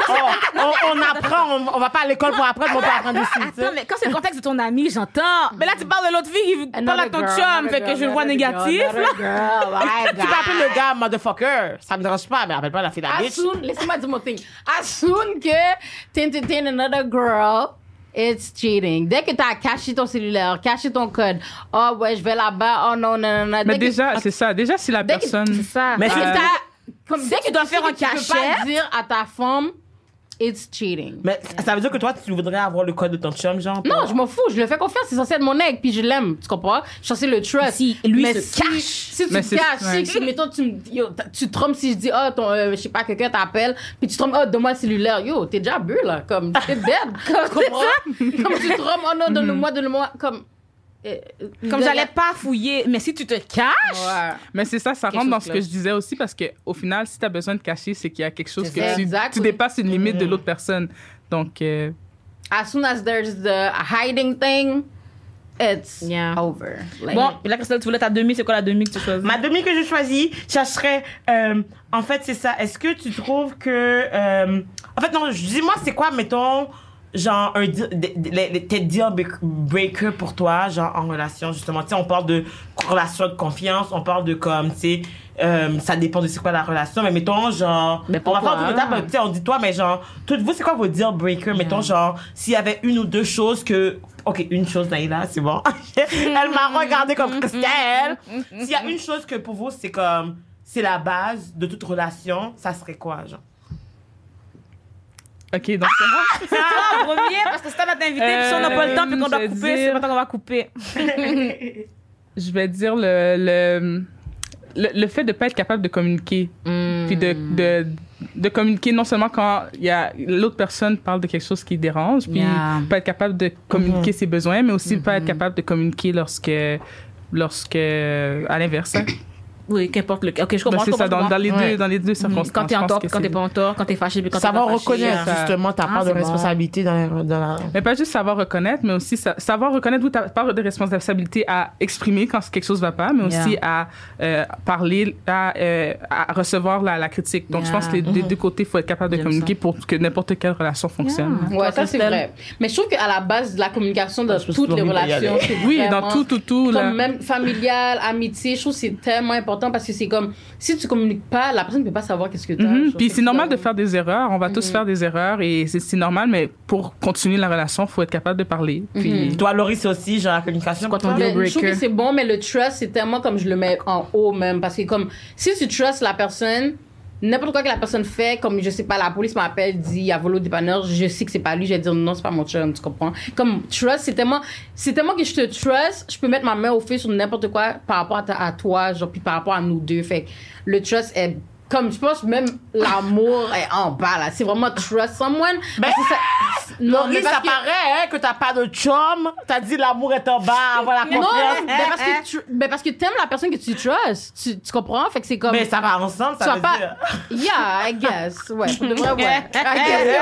Oh, on, on apprend, on, on va pas à l'école pour apprendre, mais on peut apprendre sais. Attends, mais quand c'est le contexte de ton ami, j'entends. Mais là, tu parles de l'autre fille qui parle à ton chum, fait que je le vois négatif. là. Tu peux appeler le gars motherfucker, ça me dérange pas, mais appelle pas la fille la bitch. Laissez-moi dire mon thing. Assume que t'entertain another girl, it's cheating. Dès que t'as caché ton cellulaire, caché ton code, oh ouais, je vais là-bas, oh non, non, non, non. Mais Dès que- déjà, c'est ça. Déjà, si la Dès que- personne. C'est ça. Mais Dès que c'est- t'as, comme, dès que tu dois tu faire un que tu peux cachet. pas dire à ta femme, it's cheating. Mais ça veut dire que toi, tu voudrais avoir le code de ton chum, genre? Non, pour- je m'en fous, je le fais confiance, c'est censé être mon ex, puis je l'aime, tu comprends? Je suis censé le trust. Si lui mais se si, cache. Si tu Mais te c'est- caches, ouais. si, mettons, tu me yo, tu te trompes si je dis, ah, ton, euh, je sais pas, quelqu'un t'appelle, puis tu te trompes, ah, donne-moi le cellulaire, yo, t'es déjà bu, là, comme, t'es dead, comme, tu comprends? Comme tu te trompes, oh non, donne-le-moi, donne-le-moi, comme, Comme de- j'allais pas fouiller, mais si tu te caches, Ouais. Mais c'est ça, ça Quelque rentre dans ce que je disais aussi parce que au final, si tu as besoin de cacher, c'est qu'il y a quelque chose que tu, Exact, tu oui. dépasses une limite de l'autre personne. Donc, euh, As soon as there's the hiding thing, it's Yeah. over. Like, bon, et là, Christelle, tu voulais ta demi, c'est quoi la demi que tu choisis? Ma demi que je choisis, ça serait. euh, en fait, c'est ça. Est-ce que tu trouves que. euh, en fait, non, dis-moi, c'est quoi, mettons, genre, un, les- tes deal breaker pour toi, genre, en relation, justement. Tu sais, on parle de relation de confiance, on parle de comme, tu sais, euh, ça dépend de c'est quoi la relation, mais mettons, genre. Mais on va faire tout le temps, tu sais, on dit toi, mais genre, toutes vous, c'est quoi vos deal breakers? Mettons, genre, s'il y avait une ou deux choses que. Ok, une chose, Naïla, c'est bon. Elle m'a regardé comme Christelle. S'il y a une chose que pour vous, c'est comme. C'est la base de toute relation, ça serait quoi, genre? OK, donc c'est moi. C'est toi en premier, parce que c'est toi notre invité, puis si on n'a pas le temps, puis qu'on doit Euh, je couper, vais c'est dire- maintenant qu'on va couper. Je vais dire le, le, le, le fait de ne pas être capable de communiquer. Puis de, de, de communiquer non seulement quand il y a l'autre personne parle de quelque chose qui dérange, puis Yeah. pas être capable de communiquer ses besoins, mais aussi pas être capable de communiquer lorsque, lorsque à l'inverse. Oui, qu'importe le cas. Ok, je Ben, comprends. c'est je ça, dans, les deux, dans les deux circonstances. Quand t'es en tort, quand c'est- t'es pas en tort, quand t'es fâché, puis quand t'es Savoir pas reconnaître, euh, justement, ta Ah, part de c'est bon. responsabilité dans la. Dans la... Mais pas juste savoir reconnaître, mais aussi sa- savoir reconnaître où ta part de responsabilité à exprimer quand quelque chose va pas, mais aussi à euh, parler, à, euh, à recevoir la, la critique. Donc, je pense que les, des deux côtés, il faut être capable de communiquer pour que n'importe quelle relation fonctionne. Yeah. Ouais, ça c'est vrai. Mais je trouve qu'à la base de la communication dans toutes les relations, c'est Oui, dans tout, tout, tout. Même familial, amitié, je trouve que c'est tellement important parce que c'est comme si tu communiques pas, la personne ne peut pas savoir qu'est-ce que tu as. Mhm. Puis c'est normal de faire des erreurs. On va tous faire des erreurs et c'est normal, mais pour continuer la relation, il faut être capable de parler. Puis Toi, Laurie, c'est aussi, genre, la communication. quoi ton Mais je trouve que c'est bon, mais le trust, c'est tellement comme je le mets en haut même. Parce que comme, si tu trustes la personne, n'importe quoi que la personne fait, comme, je sais pas, la police m'appelle, dit, il y a volé au dépanneur, je sais que c'est pas lui, je vais dire, non, c'est pas mon chum, tu comprends? Comme, trust, c'est tellement, c'est tellement que je te trust, je peux mettre ma main au feu sur n'importe quoi par rapport à, ta- à toi, genre, puis par rapport à nous deux. Fait le trust est, comme, je pense même l'amour est en bas, là. C'est vraiment trust someone. Parce que ça- non, Laurie, mais parce ça que- paraît, hein, que t'as pas de chum. T'as dit l'amour est en bas, avoir la non, confiance. mais parce que tu, mais parce que t'aimes la personne que tu trust. Tu, tu comprends? Fait que c'est comme. Mais ça va ensemble, ça veut pas- dire. Yeah, I guess. Ouais, pour de vrai, ouais. I guess.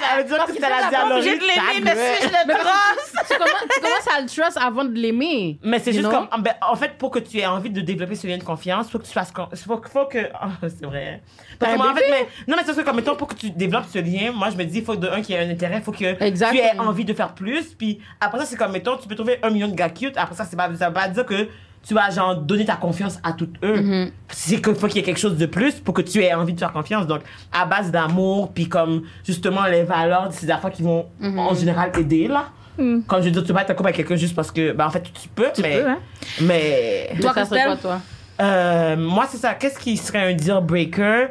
Ça veut dire que c'est la dit à Laurie. obligée de l'aimer, mais si je le trust. tu, commences, tu commences à le trust avant de l'aimer. Mais c'est You juste know? comme, ben, en fait, pour que tu aies envie de développer ce lien de confiance, faut que tu fasses, faut, faut que, c'est vrai. Parce que moi, en fait, mais, non, mais c'est ça, comme, mettons, pour que tu développes ce lien, moi, je me dis, il faut de un, qu'il y ait un intérêt, faut que tu aies envie de faire plus, puis après ça, c'est comme, mettons, tu peux trouver un million de gars cute, après ça, c'est pas, ça veut pas dire que tu vas, genre, donner ta confiance à tous eux. Mm-hmm. C'est qu'il faut qu'il y ait quelque chose de plus pour que tu aies envie de faire confiance. Donc, à base d'amour, puis comme, justement, les valeurs, c'est des affaires qui vont, Mm-hmm. en général, aider, là. Comme je veux dire, tu peux pas être en couple avec quelqu'un juste parce que, ben, en fait, tu peux, mais, peux, hein. mais, Toi, ça serait quoi, toi? euh, moi, c'est ça. Qu'est-ce qui serait un deal breaker?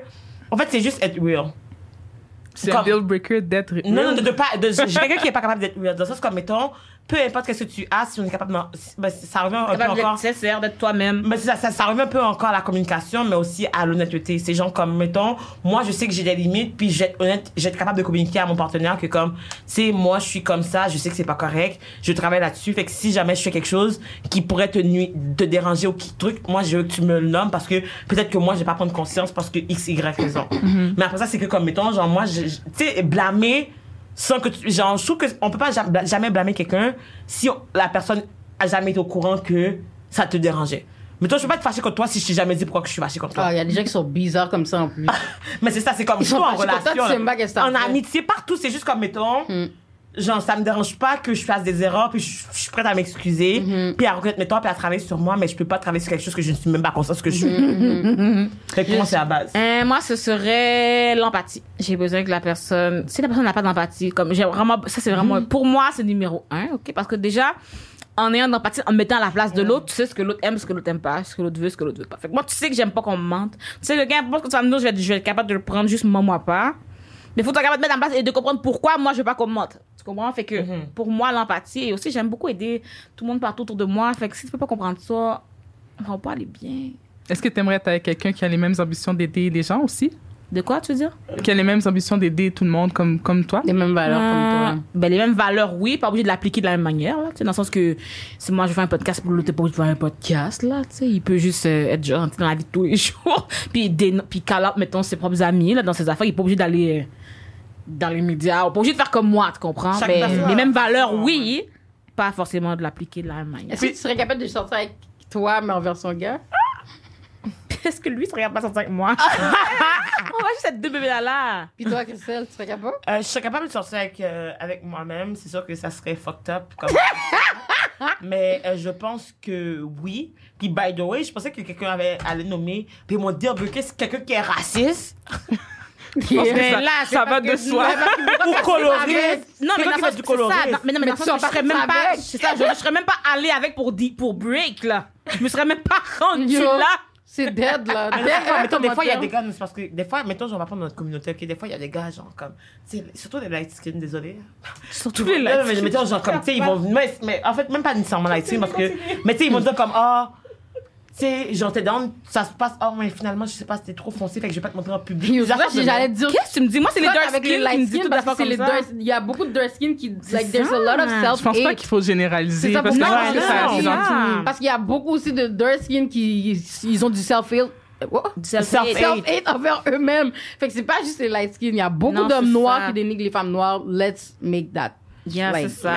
En fait, c'est juste être real. C'est un deal breaker d'être. Non, non, de, de pas. De, j'ai quelqu'un qui est pas capable d'être. Dans le sens comme, mettons, peu importe qu'est-ce que tu as, si on est capable de. ben, ça revient un peu encore. sincère, d'être toi-même. Mais c'est ça, ça, ça revient un peu encore à la communication, mais aussi à l'honnêteté. C'est genre comme, mettons, moi, je sais que j'ai des limites, puis je vais être honnête, je vais être capable de communiquer à mon partenaire que comme, tu sais, moi, je suis comme ça, je sais que c'est pas correct, je travaille là-dessus, fait que si jamais je fais quelque chose qui pourrait te nuire, te déranger ou qui truc, moi, je veux que tu me le nommes parce que peut-être que moi, je vais pas prendre conscience parce que X, Y raison. Mais après ça, c'est que comme, mettons, genre, moi, tu sais, blâmer, sans que tu, genre, je trouve qu'on peut pas jam- jamais blâmer quelqu'un si on- la personne a jamais été au courant que ça te dérangeait. Mais toi, je peux pas être fâché contre toi si je t'ai jamais dit pourquoi que je suis fâché contre toi. Ah, il y a des gens qui sont bizarres comme ça en plus. Mais c'est ça, c'est comme Ils sont en contre toi, relation. tu sais que en amitié, partout, c'est juste comme, mettons, genre, ça me dérange pas que je fasse des erreurs, puis je, je suis prête à m'excuser, puis à reconnaître mes torts, puis à travailler sur moi, mais je peux pas travailler sur quelque chose que je ne suis même pas consciente que je suis. fait que pour moi, c'est la base. Euh, moi, ce serait l'empathie. J'ai besoin que la personne, si la personne n'a pas d'empathie, comme j'ai vraiment, ça c'est vraiment, pour moi, c'est numéro un, ok, parce que déjà, en ayant de l'empathie, en me mettant à la place de l'autre, tu sais ce que l'autre aime, ce que l'autre aime pas, ce que l'autre veut, ce que l'autre veut pas. Fait que moi, tu sais que j'aime pas qu'on me mente. Tu sais, le gars, pense que tu vas me dire, je vais, être- capable de le prendre juste moi, moi pas. Mais faut être capable de mettre en place et de comprendre pourquoi moi je veux pas qu'on me montre. Comprends? Fait que Mhm. pour moi, l'empathie, et aussi j'aime beaucoup aider tout le monde partout autour de moi. Fait que si tu peux pas comprendre ça, on va pas aller bien. Est-ce que tu aimerais être avec quelqu'un qui a les mêmes ambitions d'aider les gens aussi? De quoi, tu veux dire? Qui a les mêmes ambitions d'aider tout le monde comme, comme toi? Les mêmes valeurs Euh, comme toi. Ben, les mêmes valeurs, oui, pas obligé de l'appliquer de la même manière, là, dans le sens que si moi je fais un podcast pour l'autre, pas obligé de faire un podcast, là, tu sais, il peut juste euh, être gentil dans la vie de tous les jours, puis, puis call out, mettons, ses propres amis, là, dans ses affaires, il est pas obligé d'aller euh, dans les médias, pas obligé de faire comme moi, tu comprends? Chaque Mais personne a les mêmes valeurs, façon, oui, pas forcément de l'appliquer de la même manière. Est-ce que tu serais capable de sortir avec toi, mais en version gars? Est-ce que lui serait capable de sortir avec moi? On va juste être deux bébés là, là. Puis toi, Christelle, tu serais capable? Euh, je serais capable de sortir avec, euh, avec moi-même. C'est sûr que ça serait fucked up. Comme... Mais euh, je pense que oui. Puis, by the way, je pensais que quelqu'un avait, allait nommer. Puis, ils m'ont dit, oh, ben, qu'est-ce- quelqu'un qui est raciste? Mais ça- là, ça va que de je- soi. Ou coloriste. Non, mais dans du dans- mais non, mais dans que je serais même pas, c'est ça, je, je serais même pas allée avec pour pour break là. Je me serais même pas rendue là. C'est dead, là. Des Dead, fois, là, mettons, des fois, il y a des gars, c'est parce que des fois, mettons, on va prendre notre communauté, ok, des fois, il y a des gars, genre, comme, surtout les light skin, désolé. Surtout Non, non, mais mettons, genre, comme, tu sais, ils vont, mais, mais en fait, même pas nécessairement light skin, parce que, mais tu sais, ils vont dire comme, ah, tu sais, genre, t'es down, ça se passe, oh, mais finalement, je sais pas, c'était trop foncé, fait que je vais pas te montrer en public. Yo, j'allais dire. Qu'est-ce que tu me dis Moi, c'est les dark avec skin les qui me light disent skin tout c'est comme les ça. il y a beaucoup de dark skin qui like ça. there's a lot of self Je pense pas qu'il faut généraliser C'est ça, parce que ça parce qu'il y a beaucoup aussi de dark skin qui ils ont du self hate Self-hate. self hate envers eux-mêmes fait que c'est pas juste les light skin il y a beaucoup d'hommes noirs qui dénigrent les femmes noires let's make that Yeah,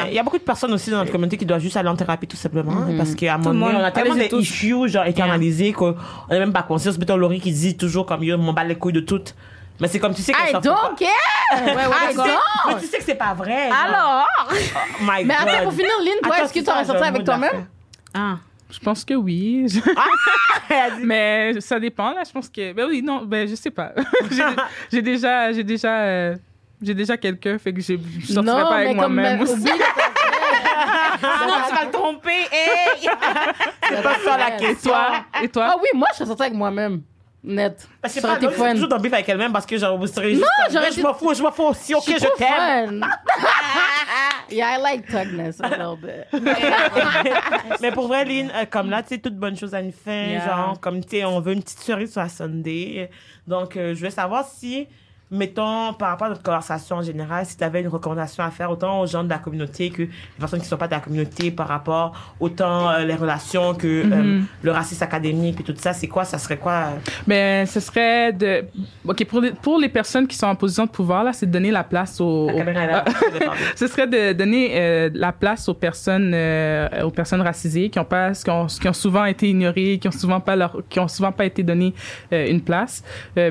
Il y a beaucoup de personnes aussi dans notre communauté qui doivent juste aller en thérapie tout simplement Mm-hmm. parce qu'à un moment donné, on a tellement des tous. issues genre internalisés qu'on n'est même pas conscient. C'est plutôt Laurie qui dit toujours comme yo, m'en bat les couilles de toutes. Mais c'est comme tu sais qu'elle I don't pas. care Ouais, ouais, I d'accord. Mais tu sais que c'est pas vrai. genre. Alors? Oh my mais attends God. pour finir Lynn toi Attends, est-ce que tu aurais sorti avec toi-même? Ah. Je pense que oui. d'affaire. mais ça dépend là. Je pense que ben oui non ben je sais pas. J'ai- j'ai déjà j'ai déjà euh, j'ai déjà quelqu'un fait que j'ai- je sortirais non pas avec moi-même mais aussi. oublie Sinon, tu vas le tromper. Hey! c'est pas ça la question. Et toi? Ah oui moi je serais sortie avec moi-même net Parce que été pas fun toujours dans le bif avec elle-même parce que genre vous serez juste j'aurais je été- m'en fous, je m'en fous aussi, ok, suis je t'aime. yeah, I like tugness a little bit. Mais pour vrai, Lynn, euh, comme là, tu sais, toute bonne chose a une fin. Yeah. Genre, comme tu sais, on veut une petite cerise sur la Sunday. Donc, euh, je voulais savoir si, mettons, par rapport à notre conversation en général, si tu avais une recommandation à faire autant aux gens de la communauté que les personnes qui ne sont pas de la communauté par rapport autant euh, les relations que euh, Mhm. le racisme académique et tout ça, c'est quoi, ça serait quoi? euh, Ben, ce serait de. OK, pour les, pour les personnes qui sont en position de pouvoir, là, c'est de donner la place aux. La caméra ce serait de donner euh, la place aux personnes aux personnes racisées qui ont pas qui ont, qui ont souvent été ignorées qui ont souvent pas leur qui ont souvent pas été donné euh, une place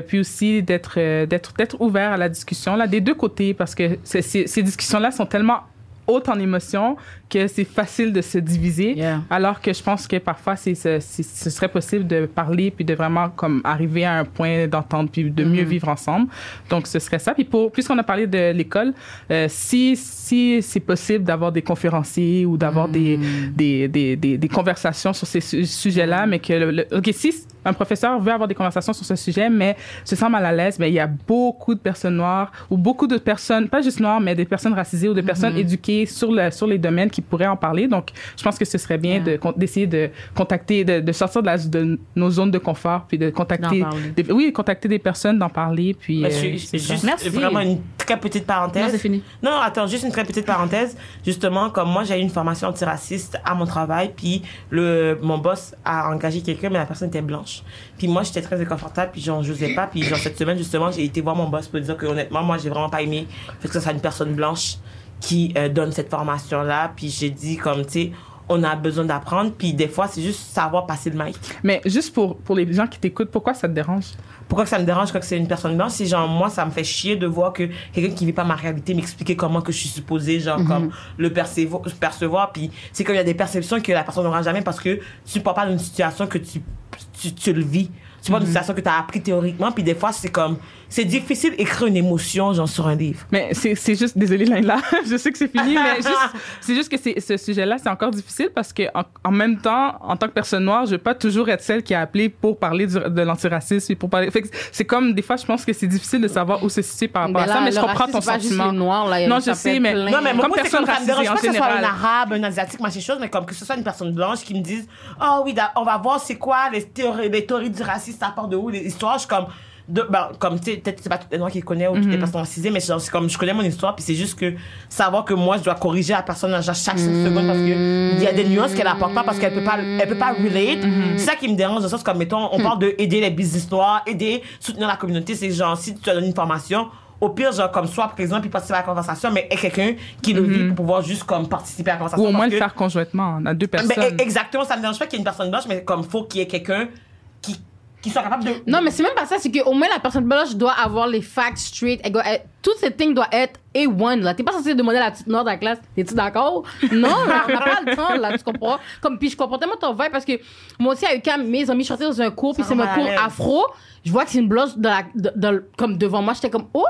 puis aussi d'être d'être d'être ouvert à la discussion là des deux côtés parce que ces discussions là sont tellement hautes en émotions que c'est facile de se diviser. Yeah. alors que je pense que parfois c'est ce, serait possible de parler puis de vraiment comme arriver à un point d'entente puis de mieux vivre ensemble. Donc ce serait ça. Puis pour puisqu'on a parlé de l'école euh, si si c'est possible d'avoir des conférenciers ou d'avoir des, des, des, des des conversations sur ces su- sujets-là mais que le, le- ok si un professeur veut avoir des conversations sur ce sujet mais se sent mal à l'aise mais il y a beaucoup de personnes noires ou beaucoup de personnes pas juste noires mais des personnes racisées ou des personnes éduquées sur le sur les domaines qui pourraient en parler donc je pense que ce serait bien de con- d'essayer de contacter de, de sortir de, la, de nos zones de confort puis de contacter des- oui contacter des personnes d'en parler puis euh, je- juste Merci. vraiment une très petite parenthèse. Non, c'est fini. Non, attends, juste une très petite parenthèse. Justement, comme moi, j'ai eu une formation antiraciste à mon travail, puis le, mon boss a engagé quelqu'un, mais la personne était blanche. Puis moi, j'étais très inconfortable, puis j'en j'osais pas. Puis genre, cette semaine, justement, j'ai été voir mon boss pour dire que honnêtement, moi, j'ai vraiment pas aimé fait que ça soit une personne blanche qui euh, donne cette formation-là. Puis j'ai dit, comme, tu sais, on a besoin d'apprendre. Puis des fois, c'est juste savoir passer le mic. mais juste pour pour les gens qui t'écoutent pourquoi ça te dérange? Pourquoi ça me dérange? Quand c'est une personne blanche C'est genre, moi, ça me fait chier de voir que quelqu'un qui vit pas ma réalité m'expliquer comment que je suis supposée, genre, comme le percevoir. percevoir. Puis c'est qu'il y a des perceptions que la personne n'aura jamais parce que tu ne parles pas d'une situation que tu, tu, tu le vis. Tu vois, une situation que tu as appris théoriquement, puis des fois, c'est comme, c'est difficile d'écrire une émotion, genre, sur un livre. Mais c'est c'est juste, désolé là, je sais que c'est fini, mais juste, c'est juste que c'est- ce sujet-là, c'est encore difficile parce que en, en même temps, en tant que personne noire, je vais pas toujours être celle qui a appelé pour parler du- de l'antiracisme et pour parler. Fait que c'est comme des fois, je pense que c'est difficile de savoir où se situer par rapport à ça, mais je comprends ton pas juste sentiment. les Noirs, là, Non, je sais, mais plein. Non, mais Comme moi, c'est personne comme ça me dérange pas que ce soit un arabe, un asiatique, machin chose, mais comme que ce soit une personne blanche qui me dise, ah oui, on va voir c'est quoi les théories, les théories du racisme, ça part de où, les histoires, je suis comme, de, ben, comme, tu sais, peut-être que c'est pas toutes les noirs qui connaissent ou toutes les personnes racisées, mais genre, c'est comme, je connais mon histoire, puis c'est juste que savoir que moi, je dois corriger la personne à chaque seconde parce que il y a des nuances qu'elle apporte pas parce qu'elle peut pas, elle peut pas relate. C'est ça qui me dérange, dans le sens comme, mettons, on parle de aider les business noirs, aider, soutenir la communauté, c'est genre, si tu as donné une formation, au pire, genre, comme soit présent puis participer à la conversation, mais est quelqu'un qui le vit pour pouvoir juste, comme, participer à la conversation. Ou au moins le que- faire conjointement à deux ben, personnes. exactement, ça me dérange pas qu'il y ait une personne blanche, mais comme, faut qu'il y ait quelqu'un qui, qui soit capable de. Non, mais c'est même pas ça, c'est qu'au moins la personne blanche doit avoir les facts straight. Elle doit être- toutes ces things doivent être A1, là. T'es pas censé demander à la petite noire de la classe, t'es-tu d'accord? Non, là, on n'a pas le temps, là, tu comprends? Comme, puis je comprends tellement ton vibe parce que moi aussi, à UQAM, mes amis chantaient dans un cours, puis c'est mon cours afro. Je vois que c'est une blanche de la, de- de- comme devant moi, j'étais comme, oh!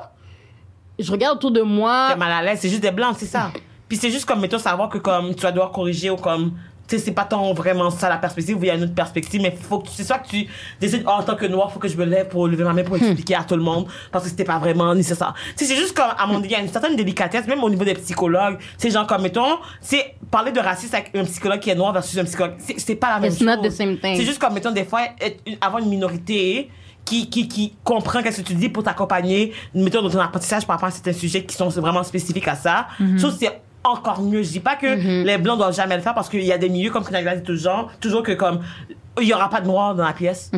Je regarde autour de moi. T'es mal à l'aise, c'est juste des blancs, c'est ça. Puis c'est juste comme, mettons, savoir que comme, tu vas devoir corriger ou comme, c'est pas tant vraiment ça la perspective, ou il y a une autre perspective, mais faut que c'est soit que tu décides, oh, en tant que noir, faut que je me lève pour lever ma main pour expliquer à tout le monde, parce que c'était pas vraiment nécessaire. Tu c'est juste comme, à mon avis, il y a une certaine délicatesse, même au niveau des psychologues. C'est genre comme, mettons, c'est parler de racisme avec un psychologue qui est noir versus un psychologue, c'est, pas la même It's chose. not the same thing. C'est juste comme, mettons, des fois, être avoir une minorité qui, qui, qui comprend qu'est-ce que tu dis pour t'accompagner, mettons, dans ton apprentissage par rapport à certains sujets qui sont vraiment spécifiques à ça. Chose, c'est encore mieux. Je dis pas que les blancs doivent jamais le faire parce qu'il y a des milieux comme Canada dit toujours, toujours que comme, il y aura pas de noirs dans la pièce.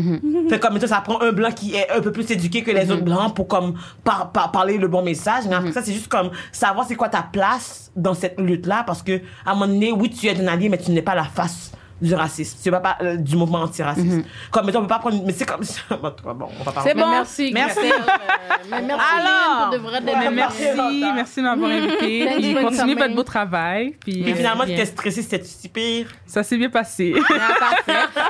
Fait comme, mettons, ça prend un blanc qui est un peu plus éduqué que les autres blancs pour comme, par, par- parler le bon message. Mais après ça, c'est juste comme, savoir c'est quoi ta place dans cette lutte-là parce que, à un moment donné, oui, tu es un allié, mais tu n'es pas la face du racisme. Tu pas euh, du mouvement antiraciste. Comme, mettons, on peut pas prendre, mais c'est comme, bon, bon, on va pas C'est Mais bon. merci, Merci. Euh, mais merci, Alors. De vrai, Ouais, Mais merci, Merci. merci de m'avoir invité. Puis continuez votre beau travail. Puis Et euh, finalement, tu bien. étais stressé, c'était si pire? ça s'est bien passé.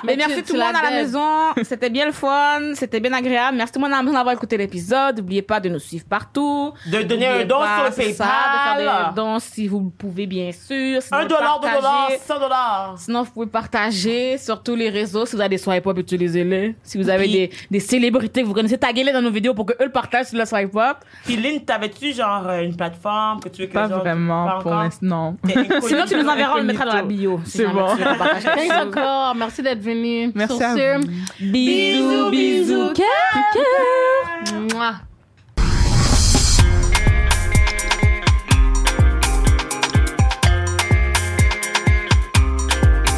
Mais tu- merci tout le monde à la maison. C'était bien le fun. C'était bien agréable. Merci tout le monde à la maison d'avoir écouté l'épisode. N'oubliez pas de nous suivre partout. De donner un don sur ça, de PayPal. faire des dons si vous le pouvez, bien sûr. Un dollar, deux dollars, cent dollars. Sinon, vous pouvez partager sur tous les réseaux. Si vous avez des swipe up, utilisez-les. Si vous avez des, des célébrités que vous connaissez, taguez-les dans nos vidéos pour qu'eux le partagent sur le swipe up. Puis Lynn, t'avais-tu genre euh, une plateforme que tu veux que Pas les gens- vraiment Pas pour encore? l'instant. T'es. Sinon, tu nous enverras, on le mettra dans la bio. Si C'est jamais bon. tu veux Thanks encore. Merci d'être venu. Merci Sur à ce, vous. Bisous, bisous, cœur, cœur. Mouah.